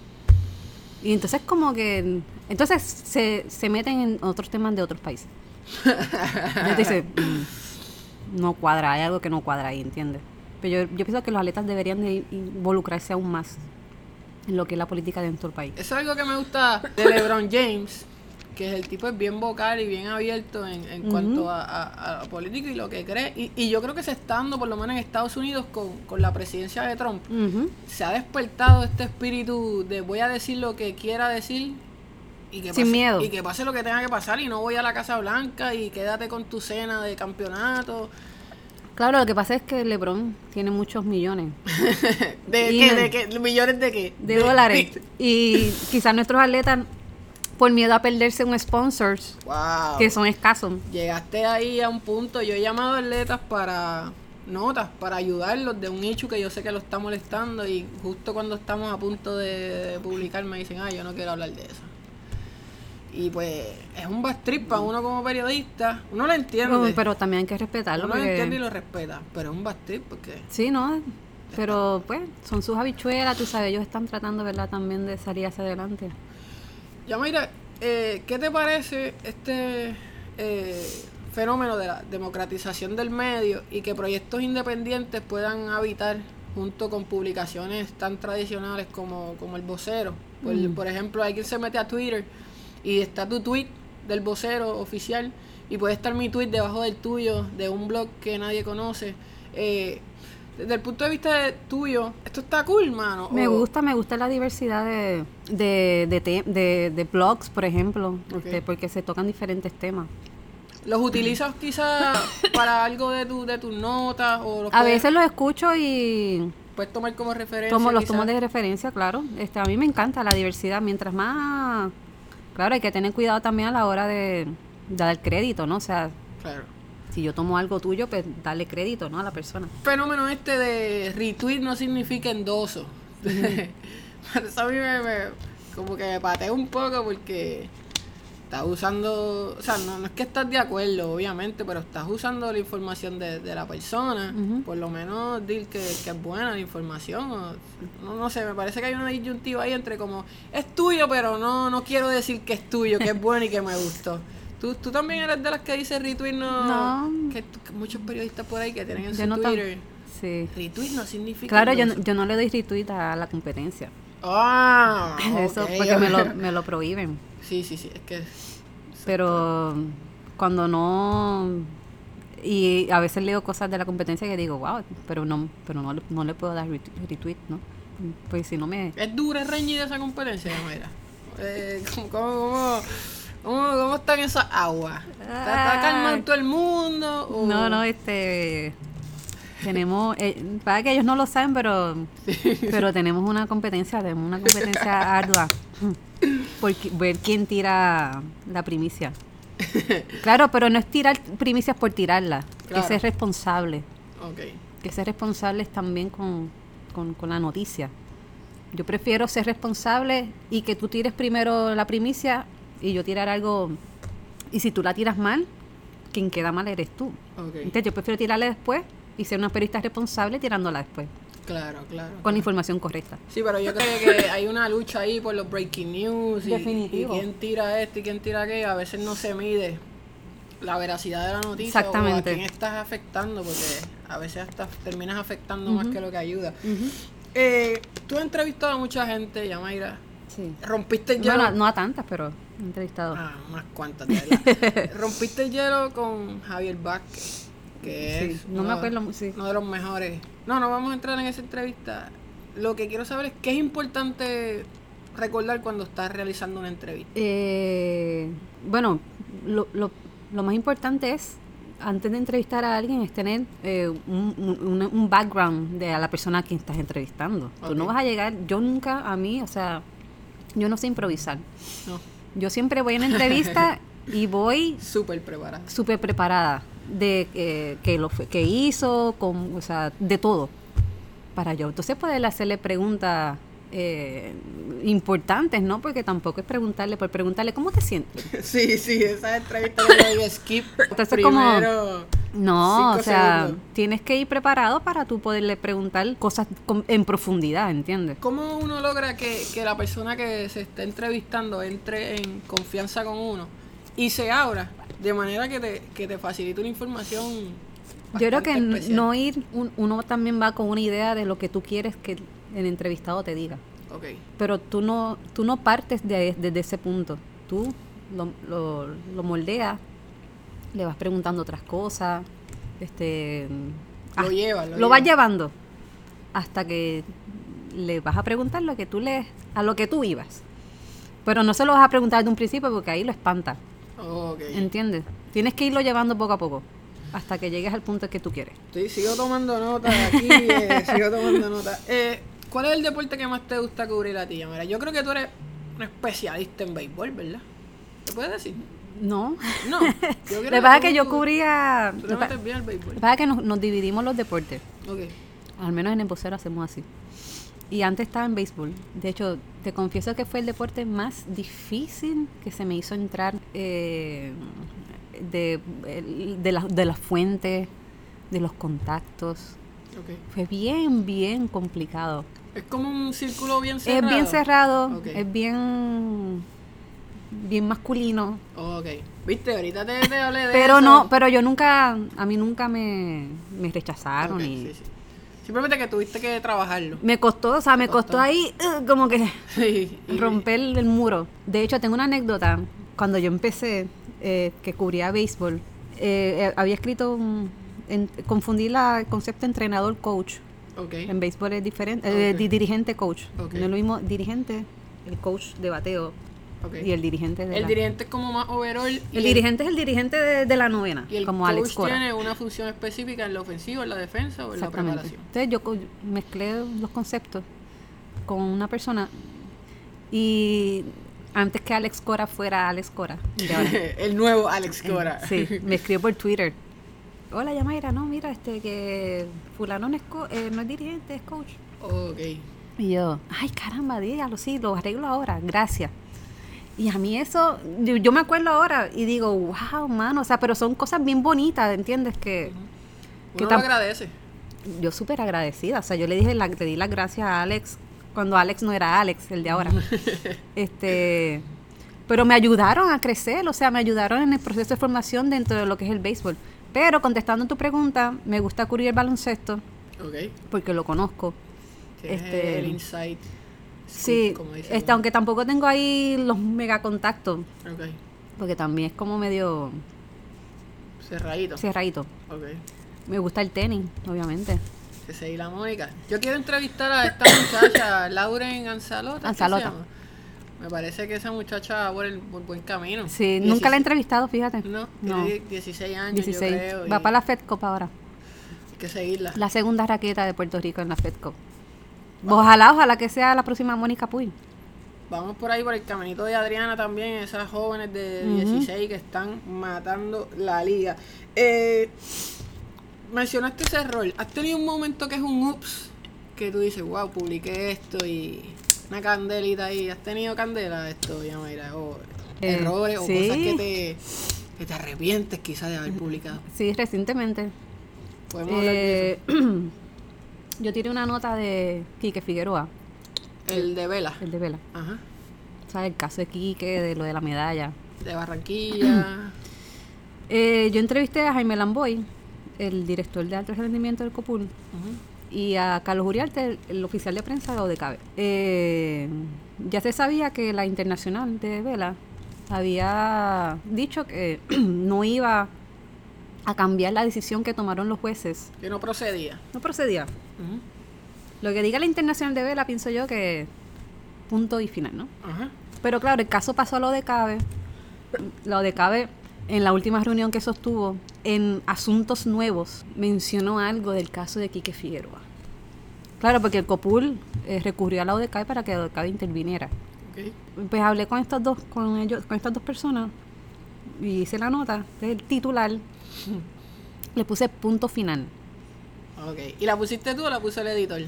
Y entonces como que... Entonces se, se meten en otros temas de otros países. Entonces dice, "Mm, no cuadra, hay algo que no cuadra ahí, ¿entiendes? Pero yo, pienso que los atletas deberían de involucrarse aún más en lo que es la política dentro del país. Es algo que me gusta de LeBron James, que el tipo es bien vocal y bien abierto en, en cuanto a, a, a política y lo que cree. Y, y yo creo que se está dando, por lo menos en Estados Unidos, con, con la presidencia de Trump, se ha despertado este espíritu de voy a decir lo que quiera decir y que Sin pase, miedo. y que pase lo que tenga que pasar y no voy a la Casa Blanca y quédate con tu cena de campeonato. Claro, lo que pasa es que LeBron tiene muchos millones [laughs] ¿De qué? ¿De qué? ¿Millones de qué? de dólares [laughs] y quizás nuestros atletas por miedo a perderse un sponsors Wow. que son escasos. Llegaste ahí a un punto. Yo he llamado a atletas para notas, para ayudarlos de un hecho que yo sé que lo está molestando. Y justo cuando estamos a punto de, publicar, me dicen, ah, yo no quiero hablar de eso. Y pues es un bad trip para uno como periodista. Uno lo entiende. Pero, pero también hay que respetarlo. uno lo porque- entiende y lo respeta. Pero es un bad trip porque. Sí, ¿no? Pero pues son sus habichuelas, tú sabes, ellos están tratando, ¿verdad? También de salir hacia adelante. Ya mira, eh, ¿qué te parece este eh, fenómeno de la democratización del medio y que proyectos independientes puedan habitar junto con publicaciones tan tradicionales como, como el vocero? Por, por ejemplo, alguien se mete a Twitter y está tu tweet del vocero oficial y puede estar mi tweet debajo del tuyo de un blog que nadie conoce. Eh, desde el punto de vista de tuyo, esto está cool, mano. Me O- gusta, me gusta la diversidad de, de, de, te- de- de blogs, por ejemplo, este, porque se tocan diferentes temas. ¿Los utilizas quizás [coughs] para algo de, tu, de tus notas? O los A puedes, veces los escucho y puedes tomar como referencia? tomo, los tomo de referencia, claro. Este, a mí me encanta la diversidad. Mientras más... Claro, hay que tener cuidado también a la hora de, de dar crédito, ¿no? O sea, Claro. Si yo tomo algo tuyo, pues darle crédito, ¿no? A la persona. fenómeno este de retweet no significa endoso. [laughs] Eso a mí me, me- como que me un poco porque estás usando, o sea, no, no es que estás de acuerdo, obviamente, pero estás usando la información de, de la persona. Ujú. Por lo menos dir que, que es buena la información. o- no, no sé, me parece que hay una disyuntiva ahí entre como, es tuyo, pero no, no quiero decir que es tuyo, que es bueno y que me gustó. ¿Tú, tú también eres de las que dice retweet no... No. Que, que muchos periodistas por ahí que tienen en Yo su no Twitter... Sí. Retweet no significa. Claro, yo, yo no le doy retweet a la competencia. Ah, [laughs] Eso ok, porque me lo, [laughs] me lo prohíben. Sí, sí, sí, es que. Pero cuando no... Y a veces leo cosas de la competencia que digo, wow, pero no, pero no, le- no le puedo dar ret- retweet, ¿no? Pues si no me... Es dura, es reñida esa competencia, mira. Eh, ¿cómo, cómo, cómo, cómo, cómo están esas aguas? ¿Está, calmando todo el mundo? o- No, no, este... Tenemos... Eh, para que ellos no lo saben, pero... Pero tenemos una competencia, tenemos una competencia [laughs] ardua. Por ver quién tira la primicia. [laughs] Claro, pero no es tirar primicias por tirarla. Claro. Que ser responsable. Ok. que ser responsables también con, con, con la noticia. Yo prefiero ser responsable y que tú tires primero la primicia y yo tirar algo. Y si tú la tiras mal, quien queda mal eres tú. Entonces yo prefiero tirarla después y ser una periodista responsable tirándola después, Claro, claro. con la información correcta. Sí, pero yo creo que hay una lucha ahí por los breaking news y, quién tira esto y quién tira aquello. A veces no se mide la veracidad de la noticia Exactamente. o a quién estás afectando, porque a veces hasta terminas afectando más que lo que ayuda. Eh, tú has entrevistado a mucha gente, Yamaira. Sí. Rompiste el hielo. Bueno, no a tantas, pero entrevistado. Ah, unas cuantas, de verdad. [laughs] Rompiste el hielo con Javier Vázquez, que Sí, es no me uno- acuerdo mu- sí. uno de los mejores. No, no vamos a entrar en esa entrevista. Lo que quiero saber es qué es importante recordar cuando estás realizando una entrevista. Eh, bueno, lo, lo, lo más importante es, antes de entrevistar a alguien, es tener eh, un, un- un- un background de a la persona a quien estás entrevistando. Tú no vas a llegar, yo nunca, a mí, o sea, yo no sé improvisar. No, Yo siempre voy a una entrevista [laughs] y voy súper preparada. súper preparada de eh, que lo fue- que hizo, con, o sea, de todo para yo. Entonces poder hacerle preguntas eh, importantes, ¿no? Porque tampoco es preguntarle por preguntarle cómo te sientes. [laughs] Sí, sí, esa entrevista doy skip. [laughs] Entonces, como-. No, o sea, segundos. tienes que ir preparado para tú poderle preguntar cosas con- en profundidad, ¿entiendes? ¿Cómo uno logra que, que la persona que se está entrevistando entre en confianza con uno y se abra de manera que te, que te facilite una información Yo creo que especial. no ir, un- uno también va con una idea de lo que tú quieres que el entrevistado te diga. Ok. Pero tú no, tú no partes de, ese punto. Tú lo, lo, lo moldeas, le vas preguntando otras cosas, este, Lo llevas, lo lo vas llevando hasta que le vas a preguntar lo que tú le, a lo que tú ibas. Pero no se lo vas a preguntar de un principio porque ahí lo espanta, Ok. ¿entiendes? Tienes que irlo llevando poco a poco hasta que llegues al punto que tú quieres. Estoy, sigo tomando nota aquí, eh, sigo tomando nota. Eh, ¿Cuál es el deporte que más te gusta cubrir a ti? Mira, yo creo que tú eres un especialista en béisbol, ¿verdad? ¿Te puedes decir? No. No. [laughs] Yo Lo que pasa es que yo cubría... Lo que pasa es que nos, nos dividimos los deportes. Ok. Al menos en el vocero hacemos así. Y antes estaba en béisbol. De hecho, te confieso que fue el deporte más difícil que se me hizo entrar eh, de, de, la, de las fuentes, de los contactos. Fue bien, bien complicado. Es como un círculo bien cerrado. Es bien cerrado, es bien, bien masculino. Ok. Viste, ahorita te, te hablé de Pero eso. no, pero yo nunca, a mí nunca me, me rechazaron. Y sí, sí. Simplemente que tuviste que trabajarlo. Me costó, o sea, me costó. costó ahí uh, como que [laughs] Sí. y- [laughs] romper el, el muro. De hecho, tengo una anécdota. Cuando yo empecé, eh, que cubría béisbol, eh, eh, había escrito, un- en- confundí la, el concepto entrenador-coach. Ok. En béisbol es diferente, eh, Ok. di- dirigente-coach. Ok. No es lo mismo dirigente, el coach de bateo, y el dirigente de El la- dirigente es como más overall. y el dirigente es el dirigente de, de la novena, Y el como coach Alex Cora. tiene una función específica en la ofensiva, en la defensa o en la preparación. Entonces yo mezclé los conceptos con una persona y antes que Alex Cora fuera Alex Cora, [laughs] el nuevo Alex Cora. sí, me escribió por Twitter. Hola Yamaira, no, mira, este que fulano no es, co- eh, no es dirigente, es coach. ok. Y yo, ay caramba, dígalo, sí, lo arreglo ahora, gracias. Y a mí eso, yo, yo me acuerdo ahora y digo, wow, mano, o sea, pero son cosas bien bonitas, ¿entiendes? Que, que Uno lo tam- agradece. yo súper agradecida. O sea, yo le dije, la, le di las gracias a Alex cuando Alex no era Alex, el de ahora. [laughs] este, pero me ayudaron a crecer, o sea, me ayudaron en el proceso de formación dentro de lo que es el béisbol. Pero contestando tu pregunta, me gusta cubrir el baloncesto Ok. porque lo conozco. Este, el insight. Sí, como dicen, este, ¿no? aunque tampoco tengo ahí los mega contactos, Ok. porque también es como medio Cerradito. cerradito. Ok. Me gusta el tenis, obviamente. Que seguí la Mónica. Yo quiero entrevistar a esta muchacha, [coughs] Lauren Anzalota. ¿qué se Anzalota. Me parece que esa muchacha va por el por buen camino. Sí, nunca la he 16 entrevistado, fíjate. No, No. tiene 16 años, 16. yo creo. Va y para la Fed Cup ahora. Hay que seguirla. La segunda raqueta de Puerto Rico en la Fed Cup. Ojalá, ojalá que sea la próxima Mónica Puy. Vamos por ahí por el caminito de Adriana también, esas jóvenes de. 16 que están matando la liga. Eh, mencionaste ese rol. ¿Has tenido un momento que es un ups? Que tú dices, wow, publiqué esto y una candelita ahí. ¿Has tenido candela de esto, Yamaira? O Eh, errores o cosas que te, que te arrepientes quizás de haber publicado. Sí, recientemente. Podemos hablar de Eh, [clears throat] yo tiré una nota de Quique Figueroa. El de Vela. el de Vela. Ajá. ¿Sabes? El caso de Quique, de lo de la medalla. De Barranquilla. [clears throat] Eh, yo entrevisté a Jaime Lamboy, el director de alto rendimiento del COPUL, Ujú. Y a Carlos Uriarte, el, oficial de prensa de ODECABE. Eh, ya se sabía que la internacional de Vela había dicho que [clears throat] no iba a cambiar la decisión que tomaron los jueces. Que no procedía. No procedía. Lo que diga la internacional de Vela, pienso yo que punto y final, ¿no? Pero claro, el caso pasó a lo de Cabe. Lo de Cabe, en la última reunión que sostuvo, en Asuntos Nuevos, mencionó algo del caso de Quique Figueroa. Claro, porque el COPUL eh, recurrió a la ODECAE para que la ODECAE interviniera. Ok. Pues hablé con estas dos, con ellos, con estas dos personas y hice la nota del titular. Le puse punto final. Ok. ¿Y la pusiste tú o la puso el editor?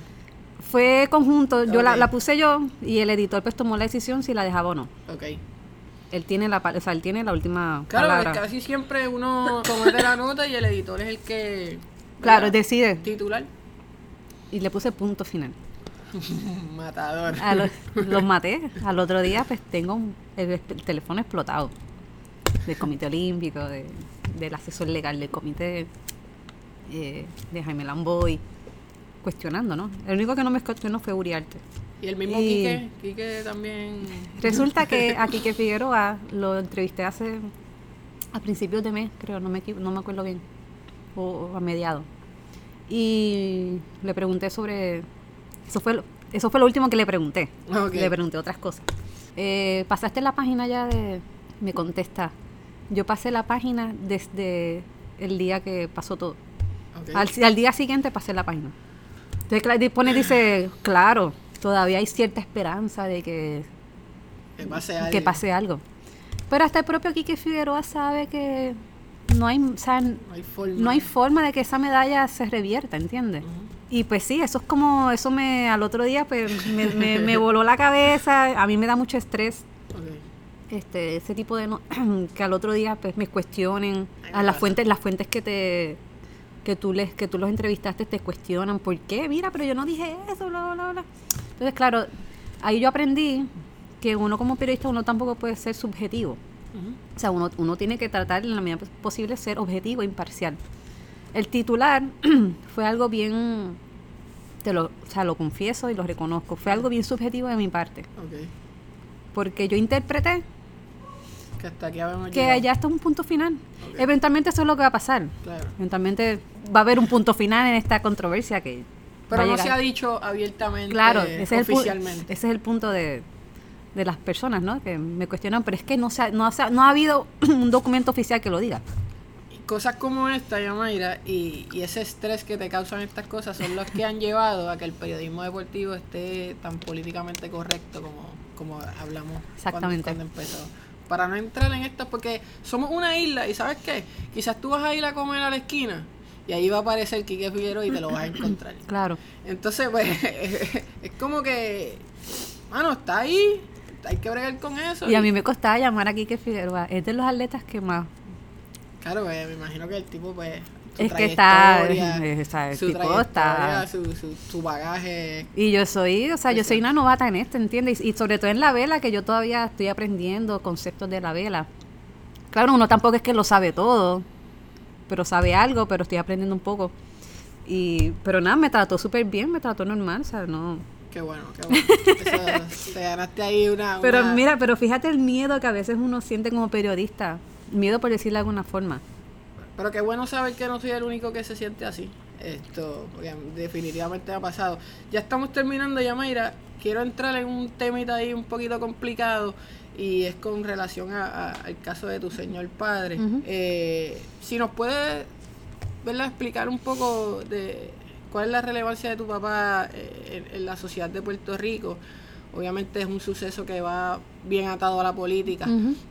Fue conjunto, yo la, la puse yo y el editor pues tomó la decisión si la dejaba o no. Ok. Él tiene la, o sea, él tiene la última Claro, palabra. porque casi siempre uno comete la nota y el editor es el que. Claro, ¿verdad? decide. Titular. Y le puse punto final. [laughs] Matador. A los, [laughs] los maté. Al otro día, pues tengo un- el, el teléfono explotado. Del Comité Olímpico, de- del asesor legal del comité. eh, de Jaime Lamboy, cuestionando, ¿no? El único que no me cuestionó fue Uriarte. Y el mismo Y- Quique, Quique también. Resulta que [laughs] a Quique Figueroa lo entrevisté hace a principios de mes, creo, no me, no me acuerdo bien, o, o a mediados. Y le pregunté sobre, eso fue, lo- eso fue lo último que le pregunté. Ok. Le pregunté otras cosas. Eh, ¿Pasaste la página ya de...? Me contesta. Yo pasé la página desde el día que pasó todo. Al, al día siguiente pasé la página. Entonces pone, dice, claro, todavía hay cierta esperanza de que, que pase algo. que pase algo. Pero hasta el propio Quique Figueroa sabe que no hay, o sea, No hay forma. no hay forma de que esa medalla se revierta, ¿entiendes? Y pues sí, eso es como, eso me, al otro día pues me, me- me voló la cabeza, a mí me da mucho estrés este ese tipo de no- [clears throat] que al otro día pues me cuestionen Ay, a las pasa. fuentes las fuentes que te que tú les que tú los entrevistaste te cuestionan por qué mira pero yo no dije eso bla bla bla entonces claro ahí yo aprendí que uno como periodista uno tampoco puede ser subjetivo o sea uno, uno tiene que tratar en la medida posible ser objetivo e imparcial el titular [clears throat] fue algo bien te lo, o sea, lo confieso y lo reconozco fue algo bien subjetivo de mi parte Ok. porque yo interpreté Que hasta aquí que ya está un punto final. Eventualmente eso es lo que va a pasar. Claro. Eventualmente va a haber un punto final en esta controversia que Pero no llegar. se ha dicho abiertamente, Claro, ese es, el oficialmente. ese es el punto de, de las personas, ¿no? Que me cuestionan, pero es que no, se ha, no, ha- no ha habido [clears throat] un documento oficial que lo diga. Cosas como esta, Yamaira, y, y ese estrés que te causan estas cosas son los que han [laughs] llevado a que el periodismo deportivo esté tan políticamente correcto como, como hablamos cuando- Exactamente. Cuando, empezó. Para no entrar en esto, porque somos una isla y ¿sabes qué? Quizás tú vas a ir a comer a la esquina y ahí va a aparecer Quique Figueroa y te lo vas a [clears throat] encontrar. Claro. Entonces, pues, [laughs] es como que, mano, está ahí, hay que bregar con eso. Y a mí me costaba llamar aquí que Figueroa. Es de los atletas que más. Claro, pues, me imagino que el tipo, pues, su Es que está- [laughs] sea, el su tipo está- su, su, su bagaje. Y yo soy, o sea, yo soy una novata en esto, ¿entiendes? Y, y sobre todo en la vela, que yo todavía estoy aprendiendo conceptos de la vela. Claro, uno tampoco es que lo sabe todo, pero sabe algo, pero estoy aprendiendo un poco. Y, pero nada, me trató súper bien, me trató normal, o sea, no. Qué bueno, qué bueno. Eso, te ganaste ahí una. Pero mira, pero fíjate el miedo que a veces uno siente como periodista. Miedo por decirlo de alguna forma. Pero qué bueno saber que no soy el único que se siente así. Esto, porque definitivamente me ha pasado. Ya estamos terminando, Yamaira. Quiero entrar en un temita ahí un poquito complicado y es con relación a- a- al caso de tu señor padre. Eh, si nos puedes ¿verdad? explicar un poco de cuál es la relevancia de tu papá eh, en, en la sociedad de Puerto Rico. Obviamente es un suceso que va bien atado a la política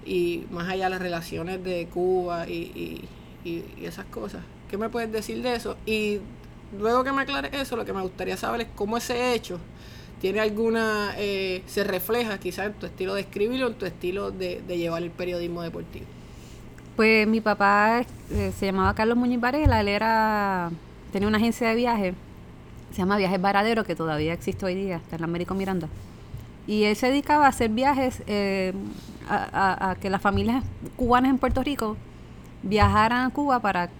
y más allá de las relaciones de Cuba y, y- y- y esas cosas. ¿Qué me puedes decir de eso? Y luego que me aclares eso, lo que me gustaría saber es cómo ese hecho tiene alguna, eh, se refleja quizás en tu estilo de escribir o en tu estilo de, de llevar el periodismo deportivo. Pues mi papá eh, se llamaba Carlos Muñiz Varela, él era, tenía una agencia de viajes, se llama Viajes Varadero, que todavía existe hoy día, está en Américo Miranda. Y él se dedicaba a hacer viajes, eh, a, que las familias cubanas en Puerto Rico viajaran a Cuba para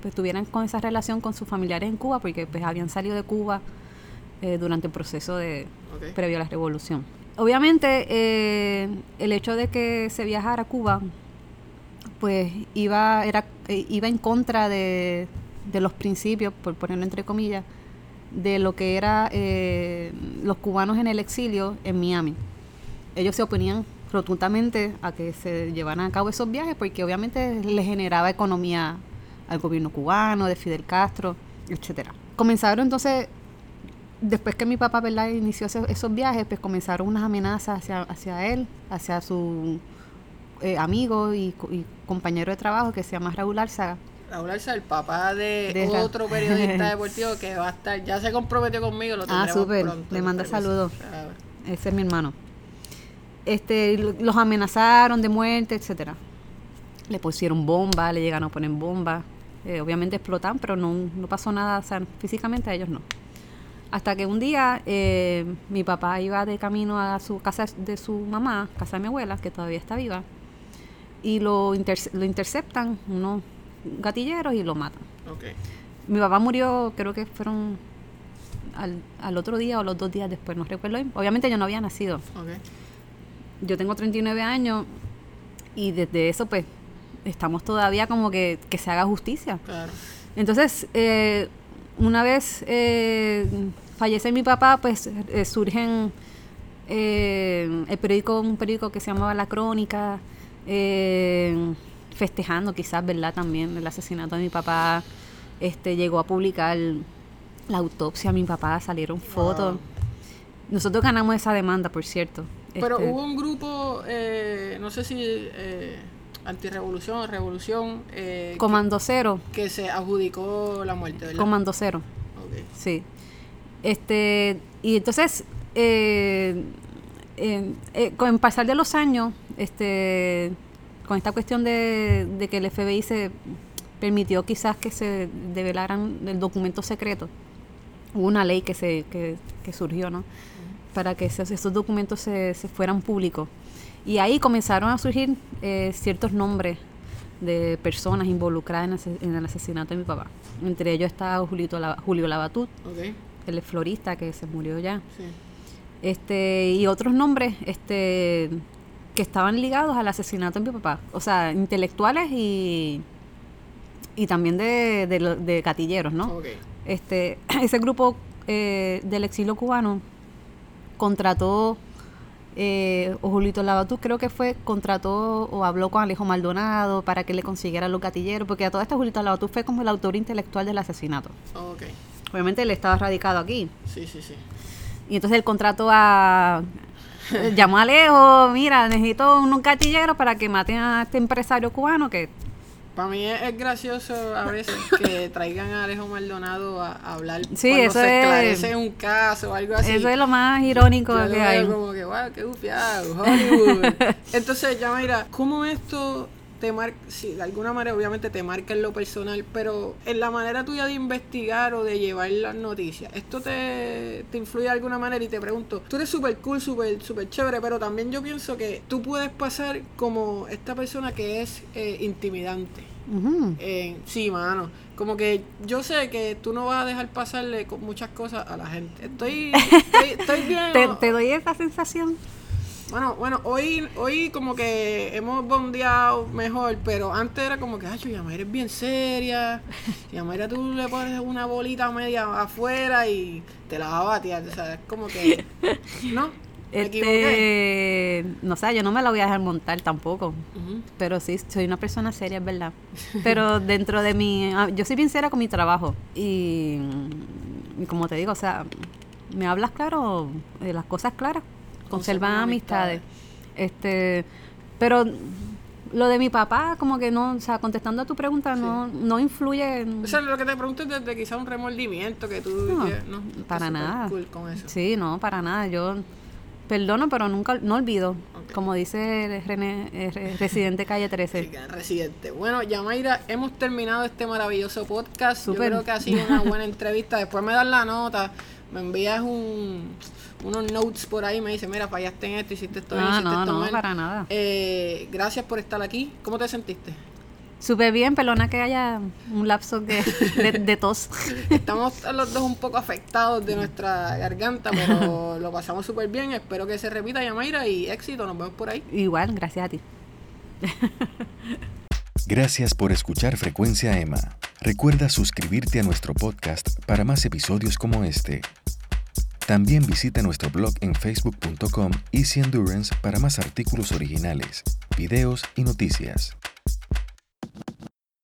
pues tuvieran con esa relación con sus familiares en Cuba, porque pues habían salido de Cuba eh, durante el proceso de, previo a la revolución. Obviamente, eh, el hecho de que se viajara a Cuba, pues iba, era, eh, iba en contra de, de los principios, por ponerlo entre comillas, de lo que era eh, los cubanos en el exilio en Miami. Ellos se oponían rotundamente a que se llevaran a cabo esos viajes porque obviamente les generaba economía al gobierno cubano, de Fidel Castro, etcétera. Comenzaron entonces después que mi papá ¿verdad? inició esos viajes, pues comenzaron unas amenazas hacia, hacia él, hacia su eh, amigo y, co- y compañero de trabajo que se llama Raúl Álzaga. Raúl Alza, el papá de, De Ra- otro periodista [laughs] deportivo que va a estar, ya se comprometió conmigo, lo Ah, tendremos súper. pronto. Le manda saludos. Ah, Ese es mi hermano. Este, lo- los amenazaron de muerte, etcétera. Le pusieron bombas, le llegaron a poner bombas. Eh, obviamente explotan, pero no, no pasó nada, o sea, físicamente a ellos no. Hasta que un día eh, mi papá iba de camino a su casa de su mamá, casa de mi abuela, que todavía está viva, y lo, interce- lo interceptan unos gatilleros y lo matan. ok. Mi papá murió, creo que fueron al, al otro día o los dos días después, no recuerdo. Obviamente yo no había nacido. Yo tengo 39 años y desde eso pues estamos todavía como que, que se haga justicia. Claro. Entonces, eh, una vez eh, fallece mi papá, pues eh, surgen eh, el periódico, un periódico que se llamaba La Crónica, eh, festejando quizás, ¿verdad? También el asesinato de mi papá. Este, llegó a publicar la autopsia de mi papá, salieron fotos. Wow. Nosotros ganamos esa demanda, por cierto. Pero Este, hubo un grupo, eh, no sé si eh, antirrevolución revolución, eh, que- Comando Cero, que, se adjudicó la muerte, ¿verdad? Comando Cero. Sí. Este, y entonces, eh, eh, con pasar de los años, este, con esta cuestión de, de que el FBI se permitió quizás que se develaran el documento secreto, hubo una ley que se que, que surgió, ¿no? Para que esos, esos documentos se, se fueran públicos. Y ahí comenzaron a surgir eh, ciertos nombres de personas involucradas en, en el asesinato de mi papá. Entre ellos está Julito Lava- Julio Labatut, Ok, el florista que se murió ya. sí. Este, y otros nombres este, que estaban ligados al asesinato de mi papá. O sea, intelectuales y, y también de, de, de gatilleros, ¿no? Este, [clears throat] ese grupo eh, del exilio cubano contrató, eh, o Julito Labatú creo que fue, contrató o habló con Alejo Maldonado para que le consiguiera los gatilleros, porque a todo esto Julito Labatú fue como el autor intelectual del asesinato. Ok. Obviamente él estaba radicado aquí. Sí, sí, sí. Y entonces él contrató a... llamó a Alejo, mira, necesito unos gatilleros para que maten a este empresario cubano que... Para mí es, es gracioso a veces que traigan a Alejo Maldonado a, a hablar Sí, cuando eso se es- esclarece un caso o algo así. Eso es lo más irónico Yo que hay. como que, wow, qué bufiado, Hollywood. [laughs] Entonces, ya mira, ¿cómo esto te marca, sí, de alguna manera obviamente te marca en lo personal, pero en la manera tuya de investigar o de llevar las noticias, ¿esto te, te influye de alguna manera? Y te pregunto, tú eres súper cool, súper súper chévere, pero también yo pienso que tú puedes pasar como esta persona que es eh, intimidante. Ujú. Eh, sí, mano. Como que yo sé que tú no vas a dejar pasarle muchas cosas a la gente. Estoy, estoy, estoy bien. [laughs] ¿Te, o- te doy esa sensación? Bueno, bueno, hoy, hoy como que hemos bondeado mejor, pero antes era como que, ay, Yamaira es bien seria. Yamaira tú le pones una bolita media afuera y te la va a batear. O sea, es como que, ¿no? Este, no sé, yo no me la voy a dejar montar tampoco. Pero sí, soy una persona seria, es verdad. Pero [laughs] dentro de mi... ah, Yo soy bien seria con mi trabajo. Y, y como te digo, o sea, me hablas claro, eh, las cosas claras. Conservan amistades. Este, pero lo de mi papá, como que no, o sea, contestando a tu pregunta, no, no influye en... O sea, lo que te pregunto es desde quizá un remordimiento que tú No, para nada. cool con eso. Sí, no, para nada. Yo perdono, pero nunca, no olvido. Como dice René, eh, re- Residente Calle 13. Sí, gran residente. Bueno, Yamaira, hemos terminado este maravilloso podcast. Yo creo que ha sido una buena entrevista. Después me das la nota, me envías un, unos notes por ahí, me dice, mira, fallaste en esto, hiciste esto, Ah, hiciste no, esto no, mal". para nada. Eh, gracias por estar aquí. ¿Cómo te sentiste? Súper bien, perdona que haya un lapso de, de tos. [laughs] Estamos los dos un poco afectados de nuestra garganta, pero [laughs] lo pasamos súper bien. Espero que se repita, Yamaira, y éxito. Nos vemos por ahí. Igual, gracias a ti. [laughs] Gracias por escuchar Frecuencia Emma. Recuerda suscribirte a nuestro podcast para más episodios como este. También visita nuestro blog en facebook.com Easy Endurance para más artículos originales, videos y noticias.